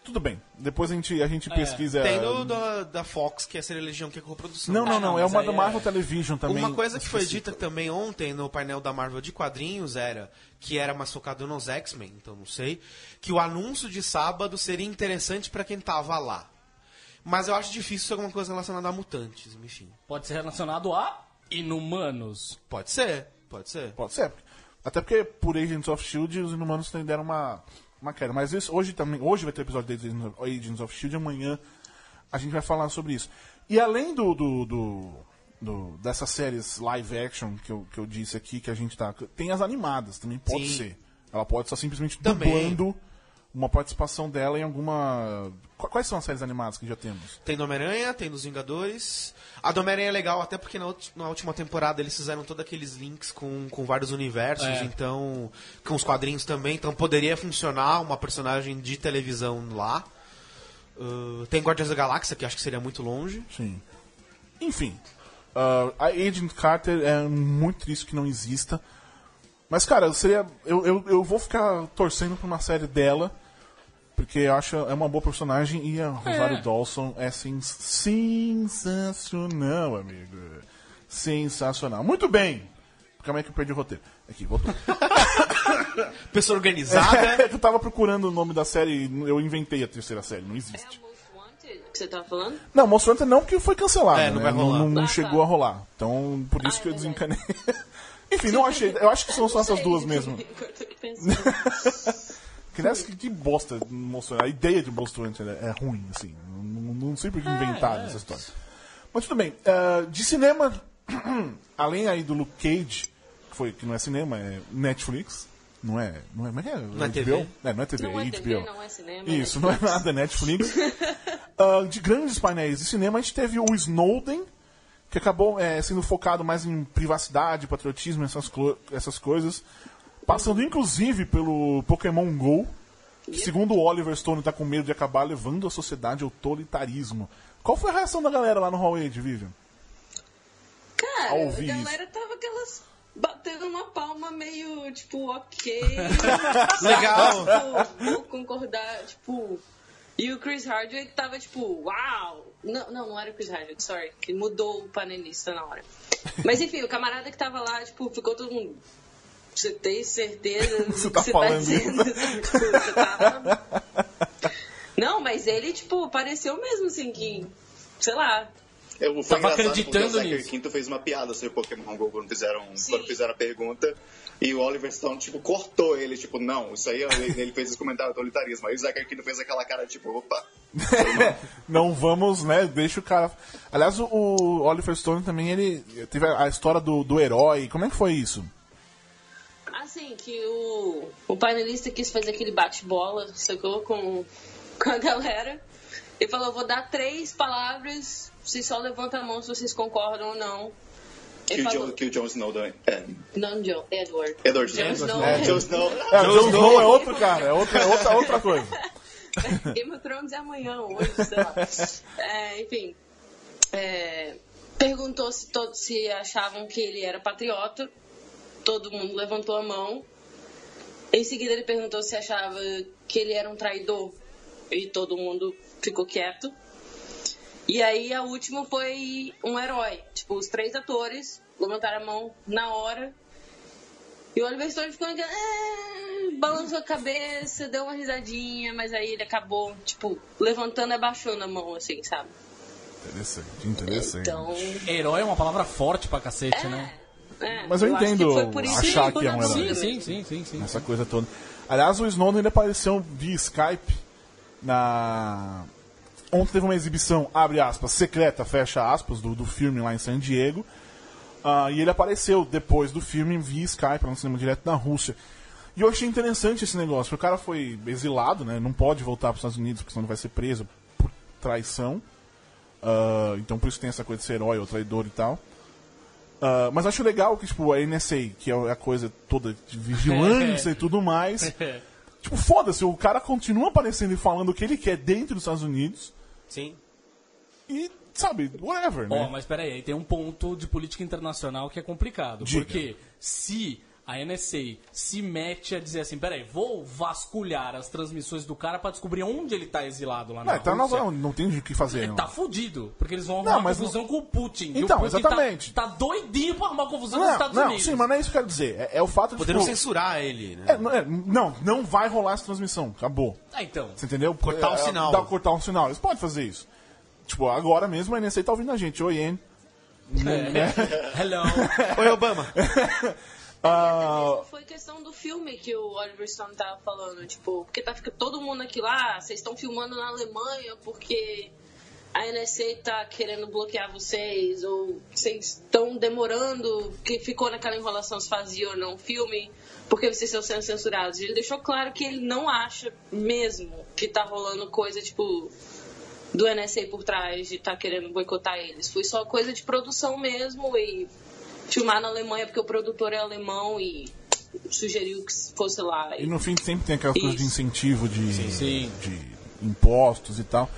Tudo bem. Depois a gente, a gente pesquisa. Tem do, da, da Fox, que é a série Legião, que é coprodução. Não, não, Ah, não. não, É uma da é- Marvel Television também. Uma coisa que foi dita também ontem no painel da Marvel de quadrinhos era que era mais focado nos X-Men, então não sei, que o anúncio de sábado seria interessante pra quem tava lá. Mas eu acho difícil ser alguma coisa relacionada a mutantes, enfim. Pode ser relacionado a Inumanos. Pode ser, pode ser. Pode ser. Até porque por Agents of Shield os inumanos deram uma, uma queda. Mas isso, hoje também. Hoje vai ter episódio de Agents of- Agents of Shield amanhã a gente vai falar sobre isso. E além do. do, do- do- dessas séries live action que eu, que eu disse aqui, que a gente tá. Tem as animadas, também pode Sim. ser. Ela pode estar simplesmente Também. dublando uma participação dela em alguma. Qu- Quais são as séries animadas que já temos? Tem do Homem-Aranha, tem dos Vingadores. A do Homem-Aranha é legal, até porque na, última temporada eles fizeram todos aqueles links com, com vários universos, É. então. com os quadrinhos também, então poderia funcionar uma personagem de televisão lá. Uh, tem Guardiões da Galáxia, que acho que seria muito longe. Sim. Enfim. ah, a Agent Carter é muito triste que não exista. Mas, cara, seria. Eu, eu, eu vou ficar torcendo pra uma série dela. Porque eu acho é uma boa personagem e a Rosário Dawson é sens- sensacional, amigo. Sensacional. Muito bem. Calma aí que eu perdi o roteiro. Aqui, voltou. Pessoa organizada. eu tava procurando o nome da série e eu inventei a terceira série, não É existe. a Most Wanted que você tava falando? Não, Monster Hunter não, porque foi cancelado. É, não né? vai rolar. Não, não Ah, tá. chegou a rolar. Então, por isso Ah, que eu é desencanei. Enfim, não achei. Eu acho que são só essas duas mesmo. Que, aliás, que, que bosta Monster A ideia de Monster Hunter é, é ruim, assim. Não, não sei por que inventaram é. essa história. Mas tudo bem. ah, de cinema, além aí do Luke Cage, que, foi, que não é cinema, é Netflix. Não é. Não é, não é, Não é HBO? TV? É, não é TV, Não é é TV, HBO. não é cinema. Isso, não é nada Netflix. Ah, de grandes painéis de cinema, a gente teve o Snowden, que acabou eh, sendo focado mais em privacidade, patriotismo, essas, essas coisas. Passando inclusive pelo Pokémon GO, que, segundo o Oliver Stone está com medo de acabar levando a sociedade ao totalitarismo. Qual foi a reação da galera lá no Hall Age, Vivian? Cara, a ouvir galera tava aquelas batendo uma palma meio, tipo, ok. Legal. Tipo, vou concordar, tipo. E o Chris Hardwick tava tipo, uau! Não, não, não era o Chris Hardwick, sorry. Que mudou o panelista na hora. Mas enfim, o camarada que tava lá, tipo, ficou todo mundo. Você tem certeza do Você que tá você falando tá dizendo? Você tá- Não, mas ele, tipo, pareceu mesmo assim que. Sei lá, Eu, Tava acreditando porque o nisso. Quinto fez uma piada sobre Pokémon GO quando fizeram, Sim. quando fizeram a pergunta. E o Oliver Stone, tipo, cortou ele, tipo, não, isso aí ele, ele fez esse comentário do autoritarismo. Aí o Zachary Quinto fez aquela cara, tipo, opa. Não vamos, né? Deixa o cara. Aliás, o, Oliver Stone também, ele teve a a história do, do herói. Como é que foi isso? Assim, que o, o painelista quis fazer aquele bate-bola, sacou? Com, com a galera. E falou: vou dar três palavras, vocês só levantam a mão se vocês concordam ou não. Que o, falou: John, que o Jon Snow da- é, Não, John, Edward. Edward Jon Snow. É, Jon. É, Snow é outro cara, é outra, é outra, outra coisa. Game of Thrones é amanhã, hoje, sei lá. É, enfim. é, perguntou se, todos, se achavam que ele era patriota. Todo mundo levantou a mão. Em seguida, ele perguntou se achava que ele era um traidor. E todo mundo ficou quieto. E aí, a última foi um herói. Tipo, os três atores levantaram a mão na hora. E o Oliver Stone ficou naquela, "É", balançou a cabeça, deu uma risadinha, mas aí ele acabou, tipo, levantando e abaixando a mão, assim, sabe? Interessante, interessante. Então. Herói é uma palavra forte pra cacete, né? É, Mas eu acho que entendo foi por isso achar ficou que é na um elemento. Sim, sim, sim, sim, sim. essa coisa toda. Aliás, o Snowden ele apareceu via Skype na. Ontem teve uma exibição, abre aspas, secreta, fecha aspas, do, do filme lá em San Diego. Ah, e ele apareceu depois do filme via Skype, lá no cinema direto da Rússia. E eu achei interessante esse negócio, porque o cara foi exilado, né? Não pode voltar para os Estados Unidos, porque senão ele vai ser preso por traição. Ah, então por isso tem essa coisa de ser herói ou traidor e tal. Ah, mas acho legal que, tipo, a NSA, que é a coisa toda de vigilância e tudo mais. Tipo, foda-se, o cara continua aparecendo e falando o que ele quer dentro dos Estados Unidos Sim. e, sabe, whatever, né? Ó, mas peraí, aí tem um ponto de política internacional que é complicado. Diga. Porque se a NSA se mete a dizer assim, peraí, vou vasculhar as transmissões do cara pra descobrir onde ele tá exilado lá na Não, então não, Rússia. não, não tem o que fazer. Ele não. tá fudido, porque eles vão Não, arrumar mas confusão com o Putin. e Então, o Putin exatamente. Tá, tá doidinho pra arrumar confusão nos Não, Estados não, Unidos. sim, mas não é isso que eu quero dizer. É, é o fato de. Poderiam tipo, censurar ele, né? é, não, é, não, não vai rolar essa transmissão. Acabou. Ah, então. Você entendeu? Cortar o É, sinal. Dá, cortar um sinal. Eles podem fazer isso. Tipo, agora mesmo a NSA tá ouvindo a gente. Oi, Ian. É. Hello. Oi, Obama. Ah, Foi questão do filme que o Oliver Stone tava falando, tipo, porque tá fica todo mundo aqui lá, vocês estão filmando na Alemanha porque a NSA tá querendo bloquear vocês, ou vocês estão demorando, que ficou naquela enrolação se fazia ou não o filme, porque vocês estão sendo censurados. Ele deixou claro que ele não acha mesmo que tá rolando coisa, tipo, do NSA por trás de tá querendo boicotar eles. Foi só coisa de produção mesmo e filmar na Alemanha porque o produtor é alemão e sugeriu que fosse lá. e no fim sempre tem aquelas coisas de incentivo de, Sim. de impostos e tal.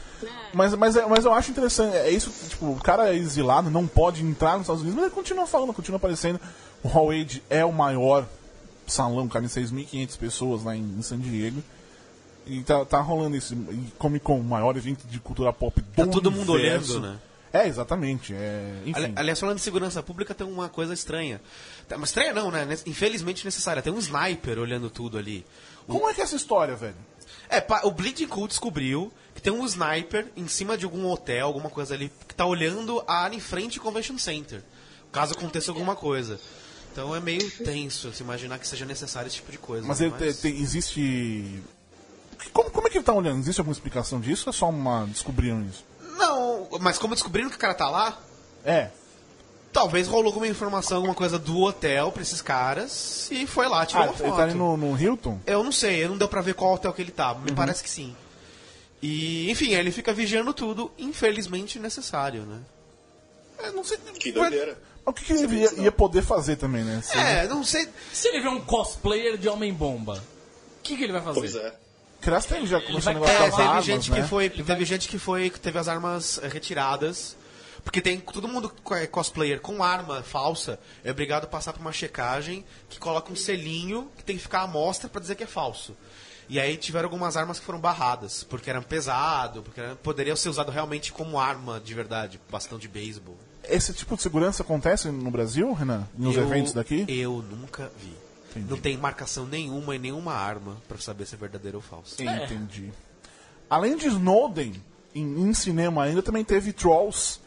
Mas, mas, é- mas eu acho interessante, é isso, tipo, o cara é exilado, não pode entrar nos Estados Unidos, mas ele continua falando, continua aparecendo. O Hall Age é o maior salão, cabe 6.500 pessoas lá em, em San Diego. E tá, tá rolando isso. E Comic Con, o maior evento de cultura pop do Tá todo mundo olhando, né? É, exatamente. É, enfim. Ali- Aliás, falando de segurança pública, tem uma coisa estranha. Tá, Mas estranha não, né? Infelizmente necessária. Tem um sniper olhando tudo ali. Como é que é essa história, velho? É, o Bleeding Cool descobriu que tem um sniper em cima de algum hotel, alguma coisa ali, que tá olhando a área em frente ao Convention Center. Caso aconteça alguma coisa. Então é meio tenso se imaginar que seja necessário esse tipo de coisa. Mas te- tem- existe. Como, como é que ele tá olhando? Existe alguma explicação disso ou é só uma. descobriram isso? Não, mas como descobriram que o cara tá lá, É. talvez rolou alguma informação, alguma coisa do hotel pra esses caras e foi lá, tirou Ah, uma ele foto. tá ali no, no Hilton? Eu não sei, eu não deu pra ver qual hotel que ele tá. Uhum. Me parece que sim. E, enfim, ele fica vigiando tudo, infelizmente necessário, né? É, não sei. Que doideira. Mas O que, que ele ia, ia poder fazer também, né? Se- É, não sei. Se ele vê um cosplayer de Homem-Bomba, o que, que ele vai fazer? Pois é. Criança tem já começou vai- o negócio É, das teve armas, gente né? que foi, teve gente que foi, que teve as armas eh, retiradas. Porque tem todo mundo que é cosplayer com arma falsa é obrigado a passar por uma checagem que coloca um selinho que tem que ficar à mostra pra dizer que é falso. E aí tiveram algumas armas que foram barradas, porque eram pesado, porque era, poderia ser usado realmente como arma de verdade, bastão de beisebol. Esse tipo de segurança acontece no Brasil, Renan? Nos Eu- eventos daqui? Eu nunca vi. Não tem marcação nenhuma em nenhuma arma pra saber se é verdadeiro ou falso. Entendi. Além de Snowden, em, em cinema ainda também teve Trolls.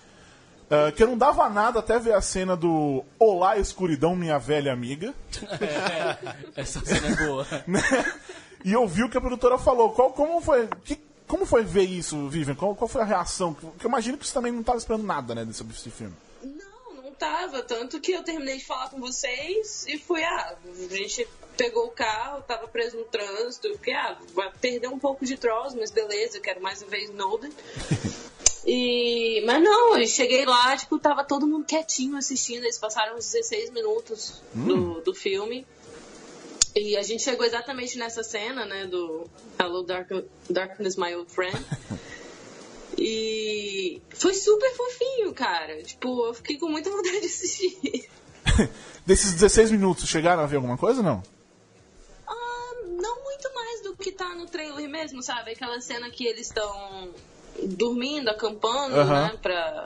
ah, que eu não dava nada até ver a cena do Olá, escuridão, minha velha amiga. É, essa cena é boa. né? E eu vi o que a produtora falou. Qual, como, foi, que- como foi ver isso, Vivian? Qual, qual foi a reação? Porque eu imagino que você também não estava esperando nada né, sobre esse filme. Tava. Tanto que eu terminei de falar com vocês e fui, ah, a gente pegou o carro, tava preso no trânsito, fiquei, ah, vai perder um pouco de Trolls, mas beleza, eu quero mais uma vez Snowden. E, mas não, eu cheguei lá, tipo, tava todo mundo quietinho assistindo, eles passaram uns 16 minutos do, do filme. E a gente chegou exatamente nessa cena, né, do Hello Dark, Darkness, My Old Friend. E foi super fofinho, cara. Tipo, eu fiquei com muita vontade de assistir. Desses 16 minutos, chegaram a ver alguma coisa ou não? Ah, não muito mais do que tá no trailer mesmo, sabe? Aquela cena que eles estão dormindo, acampando, né? Pra...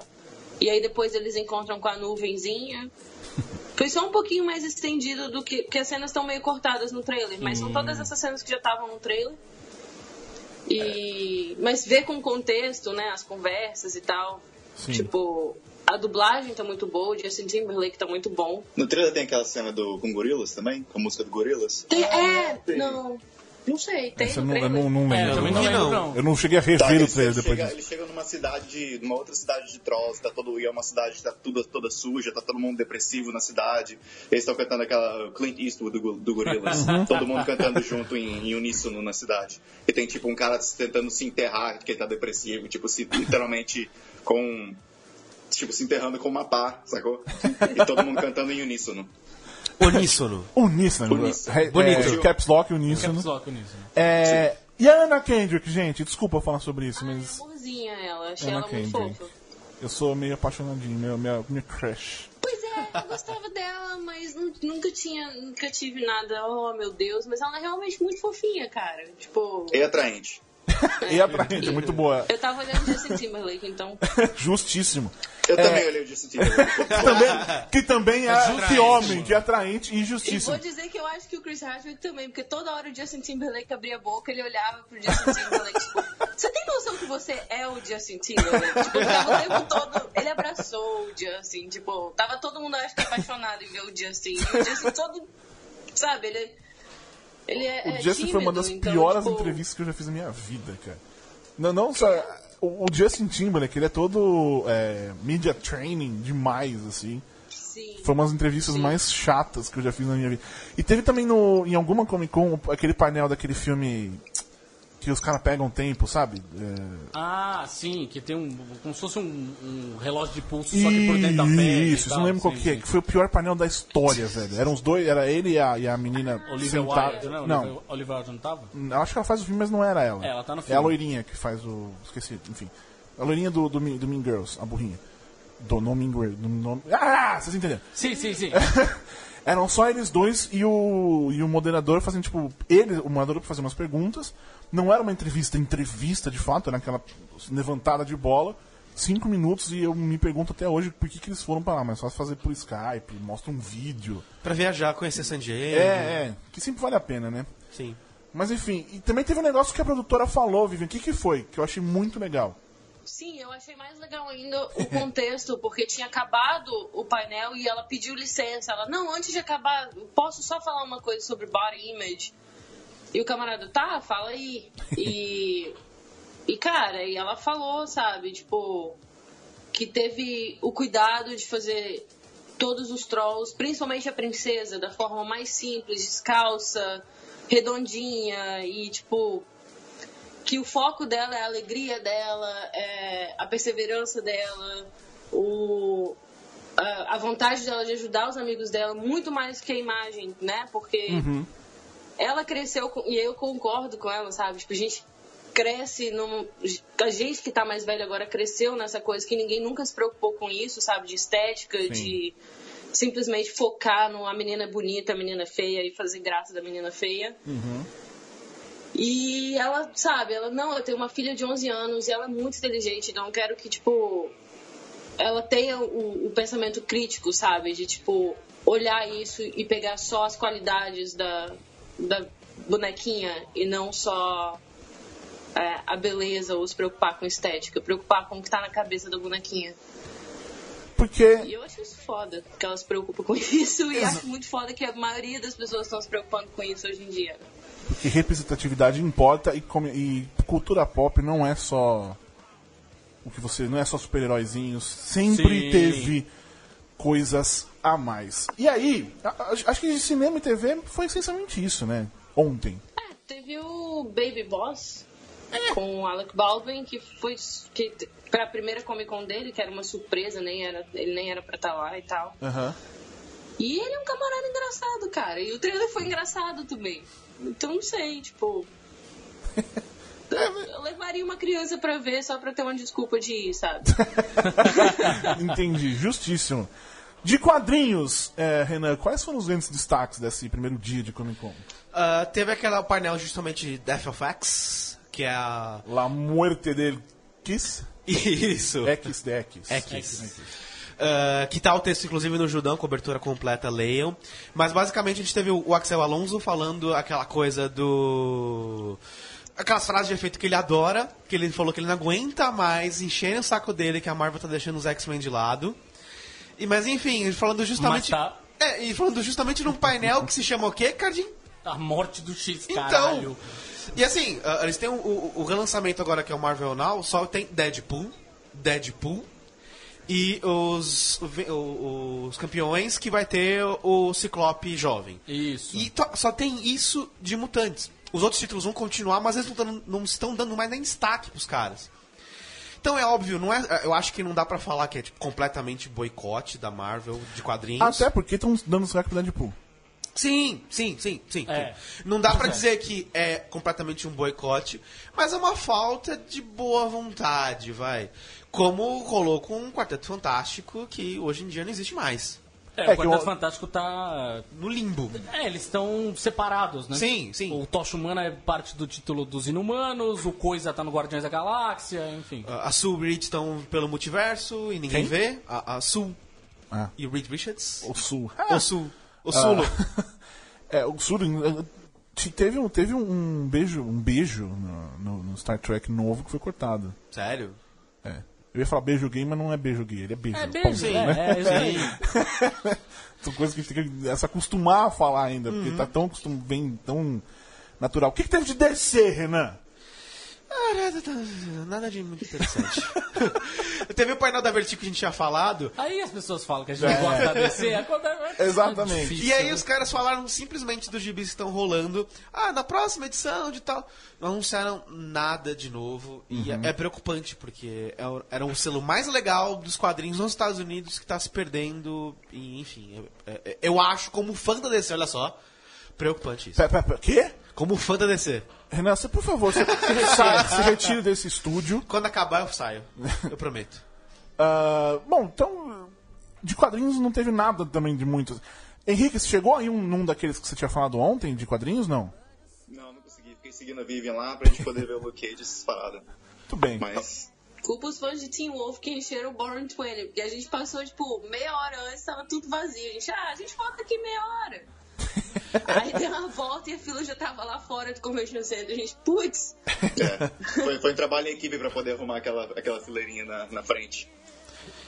E aí depois eles encontram com a nuvenzinha. Foi só um pouquinho mais estendido do que. Porque as cenas estão meio cortadas no trailer, mas são todas essas cenas que já estavam no trailer. E... Mas ver com contexto, né? As conversas e tal. Sim. Tipo, A dublagem tá muito boa, o Justin Timberlake tá muito bom. No trailer tem aquela cena do, com gorilas também? Com a música do gorilas? Tem, é, não. Não sei, tem Essa não, eu não, não É, eu lembro. também não Não. lembro, não. Eu não cheguei a Tá, rever ele, o trailer depois chega, disso. ele chega numa cidade de. numa outra cidade de Trolls, tá todo, e é uma cidade que tá tudo, toda suja, tá todo mundo depressivo na cidade. Eles estão cantando aquela Clint Eastwood do, do Gorillaz. todo mundo cantando junto em, em uníssono na cidade. E tem tipo um cara tentando se enterrar, que ele tá depressivo, tipo, se, literalmente com. Tipo, se enterrando com uma pá, sacou? E todo mundo cantando em uníssono. Uníssono. Uníssono. Uníssono. É, Bonito. é, caps Lock, uníssono. Caps Lock nisso. É, e a Anna Kendrick, gente, desculpa falar sobre isso, Ai, mas amorzinha ela, achei Anna ela muito Kendrick. fofa. eu sou meio apaixonadinho, meu, minha, minha crush. Pois é, eu gostava dela, mas nu- nunca tinha, nunca tive nada, oh meu Deus, mas ela é realmente muito fofinha, cara. Tipo, E atraente. E atraente, muito boa. eu tava olhando Justin Timberlake, então. Justíssimo. Eu É. também olhei o Justin Timberlake. Também, que também é atraente. esse homem, é atraente e E justíssimo. vou dizer que eu acho que o Chris Hardwick também, porque toda hora o Justin Timberlake abria a boca, ele olhava pro Justin Timberlake, tipo, você tem noção que você é o Justin Timberlake? Tipo, tava o tempo todo, ele abraçou o Justin, tipo, tava todo mundo, acho que, apaixonado em ver o Justin. E o Justin todo, sabe, ele, ele é O é Justin foi uma tímido, das então, piores tipo, entrevistas que eu já fiz na minha vida, cara. Não, não só. O, o Justin Timberlake, ele é todo é, media training demais, assim. Sim. Foi umas entrevistas mais chatas que eu já fiz na minha vida. E teve também no, em alguma Comic Con aquele painel daquele filme que os caras pegam tempo, sabe? É, Ah, sim, que tem um. como se fosse um, um relógio de pulso, só que por dentro da pele. Isso, isso não lembro qual sim, que é. Que foi o pior painel da história, velho. Eram os dois, era ele e a, e a menina Olivia sentada. Wilde, né? Não, Olivia- Olivia Wilde não tava? eu acho que ela faz o filme, mas não era ela. É, ela tá no É a filme. loirinha que faz o. Esqueci, enfim. A loirinha do, do, Mean- do Mean Girls, a burrinha. Do No Mean Girls. No... Ah, vocês entenderam? Sim, sim, sim. Eram só eles dois e o, e o moderador fazendo, tipo, ele, o moderador fazia umas perguntas. Não era uma entrevista, entrevista de fato, era aquela levantada de bola. Cinco minutos e eu me pergunto até hoje por que, que eles foram pra lá, mas só fazer por Skype, mostra um vídeo. Pra viajar, conhecer San Diego. É, é, que sempre vale a pena, né? Sim. Mas enfim, e também teve um negócio que a produtora falou, Vivian, o que, que foi? Que eu achei muito legal. Sim, eu achei mais legal ainda o contexto, porque tinha acabado o painel e ela pediu licença. Ela, não, antes de acabar, posso só falar uma coisa sobre body image? E o camarada, tá, fala aí. E, e cara, e ela falou, sabe, tipo, que teve o cuidado de fazer todos os trolls, principalmente a princesa, da forma mais simples, descalça, redondinha e, tipo, que o foco dela é a alegria dela, é a perseverança dela, o, a, a vontade dela de ajudar os amigos dela, muito mais que a imagem, né? Porque ela cresceu, com, e eu concordo com ela, sabe? Tipo, a gente cresce num. A gente que tá mais velho agora cresceu nessa coisa que ninguém nunca se preocupou com isso, sabe? De estética, de simplesmente focar no a menina bonita, a menina feia e fazer graça da menina feia. E ela, sabe, ela, não, eu tenho uma filha de 11 anos e ela é muito inteligente, então eu quero que, tipo, ela tenha o, o pensamento crítico, sabe? De, tipo, olhar isso e pegar só as qualidades da, da bonequinha e não só é, a beleza ou se preocupar com estética, preocupar com o que tá na cabeça da bonequinha. Porque E eu acho isso foda, que ela se preocupa com isso e acho muito foda que a maioria das pessoas estão se preocupando com isso hoje em dia. Que representatividade importa e, come- e cultura pop não é só o que você não é só super-heróizinhos, sempre Sim. teve coisas a mais. E aí, a- a- acho que de cinema e TV foi essencialmente isso, né? Ontem. É, teve o Baby Boss com o Alec Baldwin, que foi que, pra primeira Comic Con dele, que era uma surpresa, nem era, ele nem era pra estar lá e tal. Aham. E ele é um camarada engraçado, cara. E o trailer foi engraçado também. Então não sei, tipo. Eu levaria uma criança pra ver só pra ter uma desculpa de ir, sabe? Entendi, justíssimo. De quadrinhos, é, Renan, quais foram os grandes destaques desse primeiro dia de Comic Con? Ah, teve aquele painel justamente de Death of X, que é a. La Muerte del Kiss? Isso. X de X. X. Ah, que tá o texto, inclusive, no Judão, cobertura completa, leiam. Mas basicamente a gente teve o o Axel Alonso falando aquela coisa do. aquelas frases de efeito que ele adora, que ele falou que ele não aguenta mais encherem o saco dele, que a Marvel tá deixando os X-Men de lado. E, mas enfim, falando justamente. Tá. É, e falando justamente num painel que se chama o quê, Cardim? A morte do X, Então. caralho. E assim, ah, eles têm o, o, o relançamento agora que é o Marvel Now, só tem Deadpool, Deadpool e os, os campeões que vai ter o Ciclope jovem. Isso. E só tem isso de mutantes. Os outros títulos vão continuar, mas eles não, tão- não estão dando mais nem destaque pros caras. Então é óbvio, não é, eu acho que não dá pra falar que é tipo, completamente boicote da Marvel de quadrinhos. Até porque estão dando destaque pro Deadpool. Sim, sim, sim, sim. É. Não dá pra dizer que é completamente um boicote, mas é uma falta de boa vontade, vai. Como rolou com um Quarteto Fantástico, que hoje em dia não existe mais. É, É o Quarteto o- Fantástico tá. No limbo. É, eles estão separados, né? Sim, sim. O Tocha Humana é parte do título dos Inumanos, o Coisa tá no Guardiões da Galáxia, enfim. A Sue e o Reed estão pelo multiverso e ninguém Quem? vê. A, a Sue Ah. e o Reed Richards. O Sul. O Sue. O Sulo. É, o Sul. eh, te- Teve, um, teve um beijo, um beijo no, no- no Star Trek novo que foi cortado. Sério? É. Eu ia falar beijo gay, mas não é beijo gay, ele é beijo. É beijo, sim, é, né? é, aí. São coisas que a gente tem que se acostumar a falar ainda, porque Uhum. tá tão, acostum, bem, tão natural. O que, que teve de descer, Renan? Ah, nada, de muito interessante. Teve o painel da Vertigo que a gente tinha falado. Aí as pessoas falam que a gente gosta da DC, é é- é Exatamente. difícil, E aí né? os caras falaram simplesmente dos gibis que estão rolando. Ah, na próxima edição de tal. Não anunciaram nada de novo. E é, é preocupante, porque é o- era um selo mais legal dos quadrinhos nos Estados Unidos que tá se perdendo. E, enfim, é- é- eu acho, como fã da DC, olha só, preocupante isso. Pera, pera, pera, quê? Como fã da DC. Renan, você, por favor, você, sai, se retire desse estúdio. Quando acabar, eu saio. Eu prometo. Ah, bom, então, de quadrinhos não teve nada também de muitos. Henrique, você chegou aí um, num daqueles que você tinha falado ontem, de quadrinhos, não? Não, não consegui. Fiquei seguindo a Vivian lá pra gente poder ver o Luke Cage essas paradas. Tudo bem. Mas. Culpa os fãs de Teen Wolf que encheram o Born 20, porque a gente passou, tipo, meia hora antes, tava tudo vazio. A gente, ah, a gente volta aqui meia hora. Aí deu uma volta e a fila já tava lá fora do Convention Center. A gente, putz, É, foi, foi um trabalho em equipe pra poder arrumar aquela, aquela fileirinha na, na frente.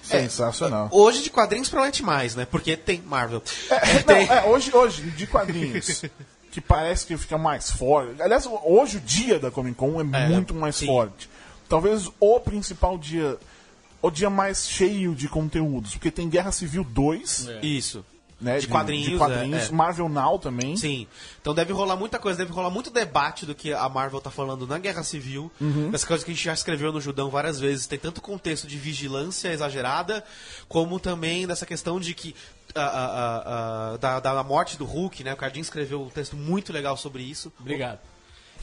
Sensacional. Hoje de quadrinhos, provavelmente mais, né? Porque tem Marvel. É, Tem- não, é, hoje, hoje, de quadrinhos, que parece que fica mais forte. Aliás, hoje o dia da Comic Con é, É, muito mais sim. forte. Talvez o principal dia, o dia mais cheio de conteúdos, porque tem Guerra Civil 2, Isso. Né? De quadrinhos, de quadrinhos é, é. Marvel Now também. Sim. Então deve rolar muita coisa, deve rolar muito debate do que a Marvel tá falando na Guerra Civil, Uhum. das coisas que a gente já escreveu no Judão várias vezes. Tem tanto contexto de vigilância exagerada, como também dessa questão de que. ah, ah, ah, da, da morte do Hulk, né? O Cardinho escreveu um texto muito legal sobre isso. Obrigado.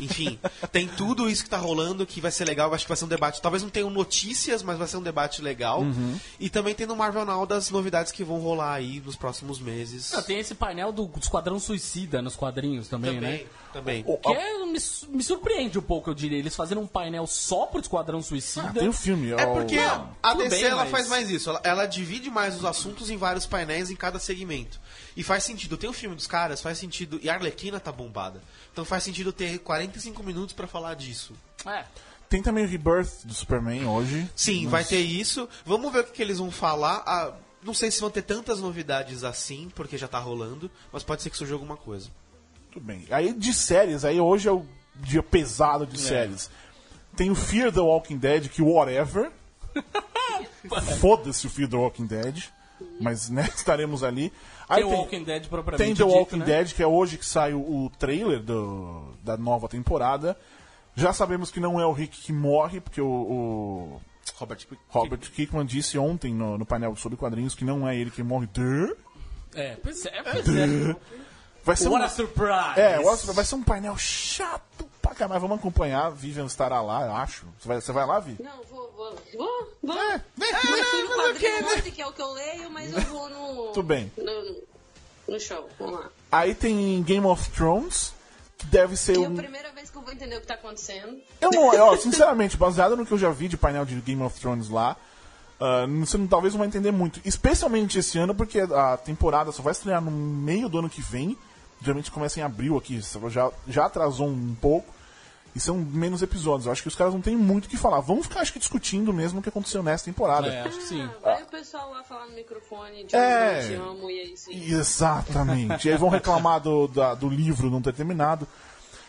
Enfim, tem tudo isso que tá rolando que vai ser legal. Eu acho que vai ser um debate. Talvez não tenham notícias, mas vai ser um debate legal. Uhum. E também tem no Marvel Now das novidades que vão rolar aí nos próximos meses. Ah, tem esse painel do Esquadrão Suicida nos quadrinhos também, né? Também. O- Que é, me, me surpreende um pouco, eu diria. Eles fazendo um painel só pro Esquadrão Suicida. Ah, tem o filme. É porque o- a DC bem, ela mas- faz mais isso. Ela, ela divide mais os assuntos em vários painéis em cada segmento. E faz sentido. Tem o filme dos caras, faz sentido. E a Arlequina tá bombada. Então faz sentido ter 45 minutos pra falar disso. É. Tem também o Rebirth do Superman hoje. Sim, vai ter isso. Vamos ver o que, que eles vão falar. Ah, não sei se vão ter tantas novidades assim, porque já tá rolando. Mas pode ser que surja alguma coisa. Tudo bem. Aí de séries, aí hoje é o dia pesado É. de séries. Tem o Fear the Walking Dead, que whatever. Foda-se o Fear the Walking Dead. Mas, né, estaremos ali. Aí Tem o Walking Dead propriamente Tem The dito, Walking né? Dead, que é hoje que sai o, o trailer do, da nova temporada. Já sabemos que não é o Rick que morre, porque o, o Robert. Robert Kickman disse ontem no, no painel sobre quadrinhos que não é ele que morre. É, pois é, pois é. Vai ser What um- a surprise! É, vai ser um painel chato pra caralho. Vamos acompanhar. Vivian estará lá, eu acho. Você vai, você vai lá, Vi? não, vou, vou, vou, vou. É, Eu fui no quadrinho ontem, que é o que eu leio, mas eu vou no... Tudo bem. No, no show, vamos lá. Aí tem Game of Thrones, que deve ser E é a um. primeira vez que eu vou entender o que tá acontecendo. Eu não, eu, sinceramente, baseado no que eu já vi de painel de Game of Thrones lá, ah, você não, talvez não vai entender muito. Especialmente esse ano, porque a temporada só vai estrear no meio do ano que vem. Geralmente começa em abril aqui, já, já atrasou um pouco. E são menos episódios. Eu acho que os caras não têm muito o que falar. Vamos ficar, acho que, discutindo mesmo o que aconteceu nessa temporada. É, acho que sim. Vai o pessoal lá falar no microfone de É. eu te amo e é isso aí. Exatamente. e aí vão reclamar do, da- do livro não ter terminado.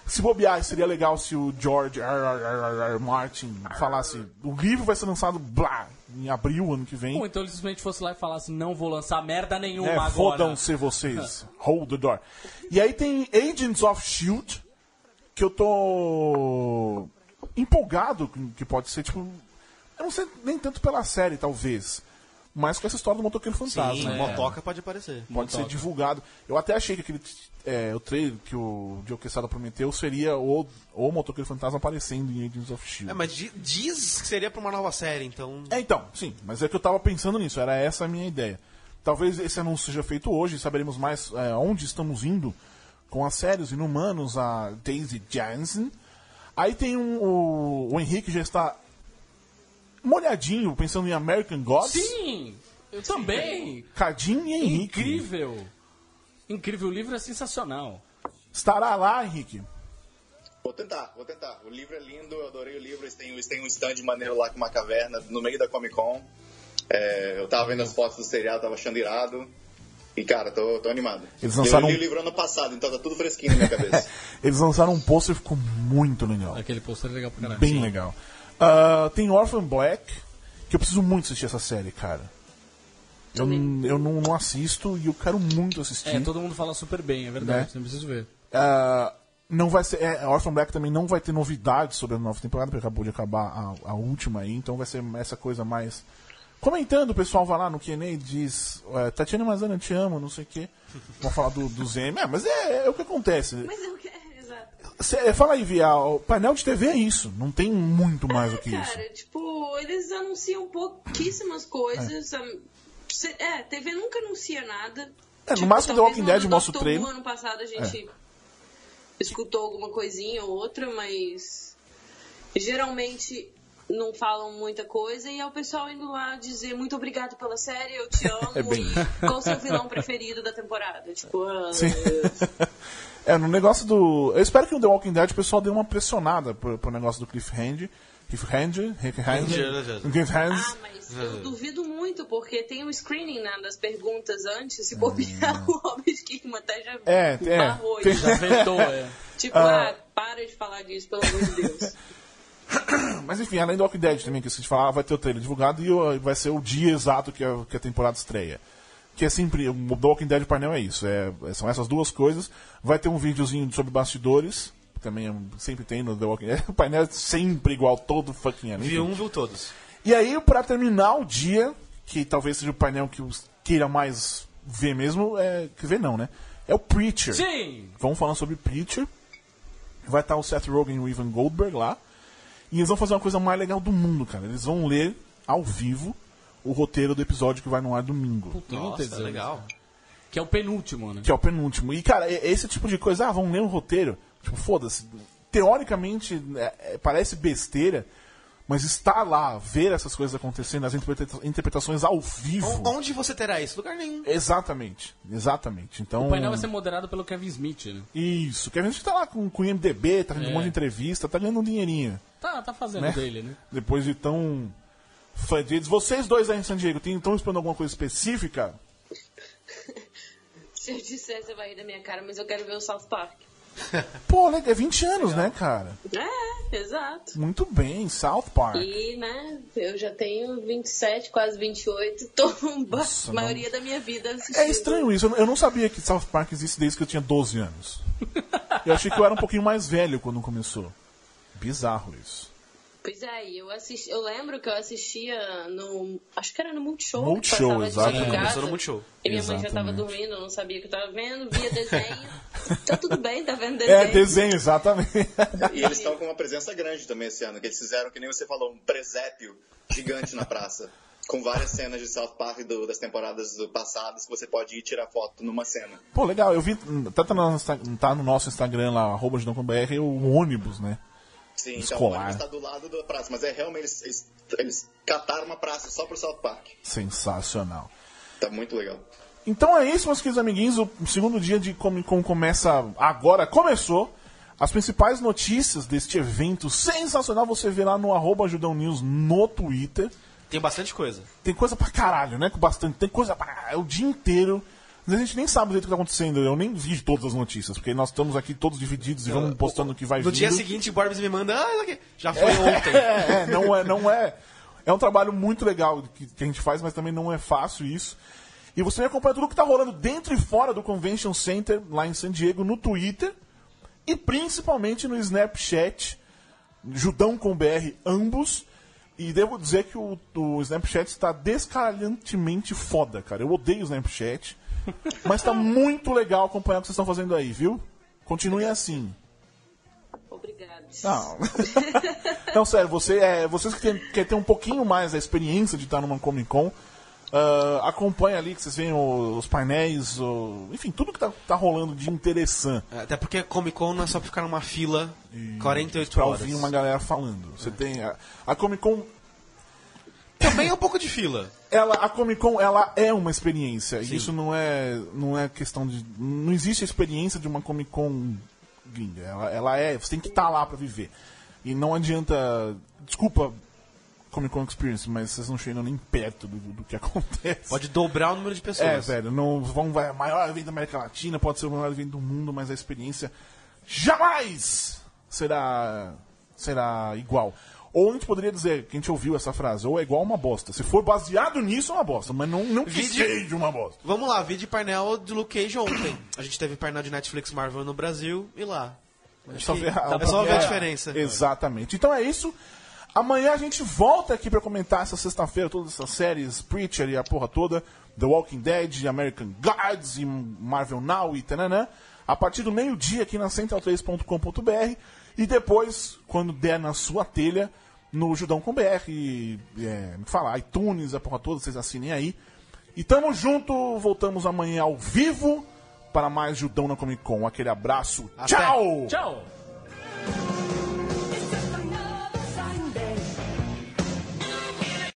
Se bobear, seria legal se o George R. R. R. R. Martin falasse: o livro vai ser lançado blá, em abril ano que vem. Ou então ele simplesmente fosse lá e falasse, não vou lançar merda nenhuma É, agora. fodam-se vocês. Hold the door. E aí tem Agents of Shield, que eu tô empolgado, que pode ser tipo. Eu não sei nem tanto pela série, talvez. Mas com essa história do motoqueiro fantasma. Sim, né? motoca pode aparecer. Pode ser divulgado. Eu até achei que aquele é, o trailer que o Joe Quesada prometeu seria o, o motoqueiro fantasma aparecendo em Agents of Shield. É, mas di- diz que seria pra uma nova série, então. É, então, sim, mas é que eu tava pensando nisso, era essa a minha ideia. Talvez esse anúncio seja feito hoje, saberemos mais é, onde estamos indo com as séries Inumanos, a Daisy Jansen. Aí tem um, o, o Henrique já está molhadinho, pensando em American Gods. Sim! Eu também! Cadinho e Henrique. Incrível! Incrível, o livro é sensacional. Estará lá, Henrique. Vou tentar, vou tentar. O livro é lindo, eu adorei o livro. Eles têm, eles têm um stand maneiro lá com uma caverna no meio da Comic Con. É, eu tava vendo as fotos do seriado, tava achando irado. E, cara, tô, tô animado. Eles lançaram Eu li um- o livro ano passado, então tá tudo fresquinho na minha cabeça. Eles lançaram um pôster e ficou muito legal. Aquele pôster é legal pra caralho. Bem legal. Ah, tem Orphan Black, que eu preciso muito assistir essa série, cara. Eu, eu não, não assisto e eu quero muito assistir. É, todo mundo fala super bem, é verdade, Né? não preciso ver. Ah, não vai ser. É, Orphan Black também não vai ter novidades sobre a nova temporada, porque acabou de acabar a, a última aí, então vai ser essa coisa mais. Comentando, o pessoal vai lá no QA e diz: é, Tatiana Mazana, te amo, não sei o quê. Vão falar do, do Zeme. É, mas é, é o que acontece. Mas eu quero, exato. Cê- fala aí, Via, o painel de TV é isso, não tem muito mais do que isso. Cara, tipo, eles anunciam pouquíssimas coisas. cê- É, TV nunca anuncia nada. É, no Tipo, máximo The Walking no Dead mostra o trailer. ano passado a gente escutou alguma coisinha ou outra, mas geralmente não falam muita coisa e é o pessoal indo lá dizer muito obrigado pela série, eu te amo É bem e qual o seu vilão preferido da temporada. Tipo, ah. É, no negócio do. Eu espero que no The Walking Dead o pessoal dê uma pressionada pro, pro negócio do Cliffhanger. Cliffhanger? Cliffhanger? Cliffhanger. Ah, mas eu duvido muito, porque tem o screening né, das perguntas antes, se bobear, o Robert Kirkman até já É, é. barrou Tem- isso. Já vetou, é. Tipo, ah, para de falar disso, pelo amor de Deus. Mas enfim, além do Walking Dead também, que vocês falaram, vai ter o trailer divulgado e vai ser o dia exato que a, que a temporada estreia. Que é sempre. O The Walking Dead painel é isso. É, são essas duas coisas. Vai ter um videozinho sobre bastidores. Também é- sempre tem no The Walking Dead. O painel é sempre igual todo fucking ano. Viu um, viu todos. E aí, pra terminar o dia, que talvez seja o painel que os queira mais ver mesmo, é. Que ver não, né? É o Preacher. Sim! Vamos falar sobre Preacher. Vai estar o Seth Rogen e o Ivan Goldberg lá. E eles vão fazer uma coisa mais legal do mundo, cara. Eles vão ler ao vivo o roteiro do episódio que vai no ar domingo. Um Nossa, tesão, legal. Que é o penúltimo, né? Que é o penúltimo. E, cara, é- esse tipo de coisa, ah, vão ler um roteiro. Tipo, foda-se. Teoricamente, é- é- parece besteira, mas estar lá, ver essas coisas acontecendo, as interpreta- interpretações ao vivo. O- Onde você terá isso? Lugar nenhum. Exatamente, exatamente. Então, O painel vai ser moderado pelo Kevin Smith, né? Isso, Kevin Smith tá lá com, com o IMDB, tá fazendo um É. monte de entrevista, tá ganhando um dinheirinho. Tá, tá fazendo Né? dele, né? Depois de tão Vocês dois aí em San Diego, estão esperando alguma coisa específica? Se eu disser, você vai rir da minha cara, mas eu quero ver o South Park. Pô, né, é 20 anos, né, cara? É, exato. Muito bem, South Park. E, né, eu já tenho 27, quase 28, tô a maioria da minha vida assistindo. É estranho isso, eu não- eu não sabia que South Park existe desde que eu tinha 12 anos. Eu achei que eu era um pouquinho mais velho quando começou. Bizarro isso. Pois é, e eu assisti, eu lembro que eu assistia no, acho que era no Multishow. Multishow, de exatamente. madrugada. Começou no Multishow. E minha mãe já tava Exatamente. dormindo, não sabia o que eu tava vendo, via desenho. tá tudo bem, tá vendo desenho. É, desenho, exatamente. E eles estão com uma presença grande também esse ano, que eles fizeram, que nem você falou, um presépio gigante na praça. Com várias cenas de South Park do- das temporadas passadas que você pode ir tirar foto numa cena. Pô, legal, eu vi, tá, tá no, tá no nosso Instagram lá, arroba gidão.br, o ônibus, né? Sim, então Escolar. ônibus está do lado da praça, mas é realmente eles, eles, eles cataram uma praça só pro South Park. Sensacional. Tá muito legal. Então é isso, meus queridos amiguinhos. O segundo dia de Comic Con começa agora. Começou. As principais notícias deste evento sensacional você vê lá no arroba Judão News no Twitter. Tem bastante coisa. Tem coisa pra caralho, né? Com bastante. Tem coisa pra. É o dia inteiro. A gente nem sabe o jeito que tá acontecendo. Eu nem vi todas as notícias, porque nós estamos aqui todos divididos e vamos postando o que vai No vindo. dia seguinte, o Borbs me manda, ah. Já foi ontem. É, é, não é, não é. É um trabalho muito legal que, que a gente faz, mas também não é fácil isso. E você vai acompanhar tudo que tá rolando dentro e fora do Convention Center, lá em San Diego, no Twitter e principalmente no Snapchat, Judão com BR, ambos. E devo dizer que o, o Snapchat está descaralhantemente foda, cara. Eu odeio o Snapchat, mas tá muito legal acompanhar o que vocês estão fazendo aí, viu? Continue assim. Obrigada. Não. Não, sério, você, é, vocês que tem- querem ter um pouquinho mais da experiência de estar numa Comic Con, ah, acompanha ali que vocês veem o- os painéis, o- enfim, tudo que tá, tá rolando de interessante Até porque Comic Con não é só pra ficar numa fila 48 pra horas. ouvir uma galera falando. Você tem a, a Comic Con, Também é um pouco de fila. Ela, a Comic Con, ela é uma experiência. E isso não é, não é questão de, não existe a experiência de uma Comic Con gringa. Ela, ela é, você tem que estar lá pra viver. E não adianta, desculpa Comic Con Experience, mas vocês não chegam nem perto do, do que acontece. Pode dobrar o número de pessoas. É, velho, não vão vai maior evento da América Latina, pode ser o maior evento do mundo, mas a experiência jamais será será igual. Ou a gente poderia dizer, que a gente ouviu essa frase, ou é igual uma bosta. Se for baseado nisso, é uma bosta, mas não, não que seja uma bosta. Vamos lá, vi de painel de Luke Cage ontem. A gente teve painel de Netflix Marvel no Brasil e lá. Acho Só ver a- é só ver a é, diferença. Exatamente. Então é isso. Amanhã a gente volta aqui pra comentar essa sexta-feira todas essas séries, Preacher e a porra toda, The Walking Dead, American Gods e Marvel Now e tananã, a partir do meio-dia aqui na central3.com.br e depois, quando der na sua telha, no Judão com BR, e, é, me fala, iTunes, a porra toda, vocês assinem aí. E tamo junto, voltamos amanhã ao vivo para mais Judão na Comic Con. Aquele abraço, Até. tchau! Tchau!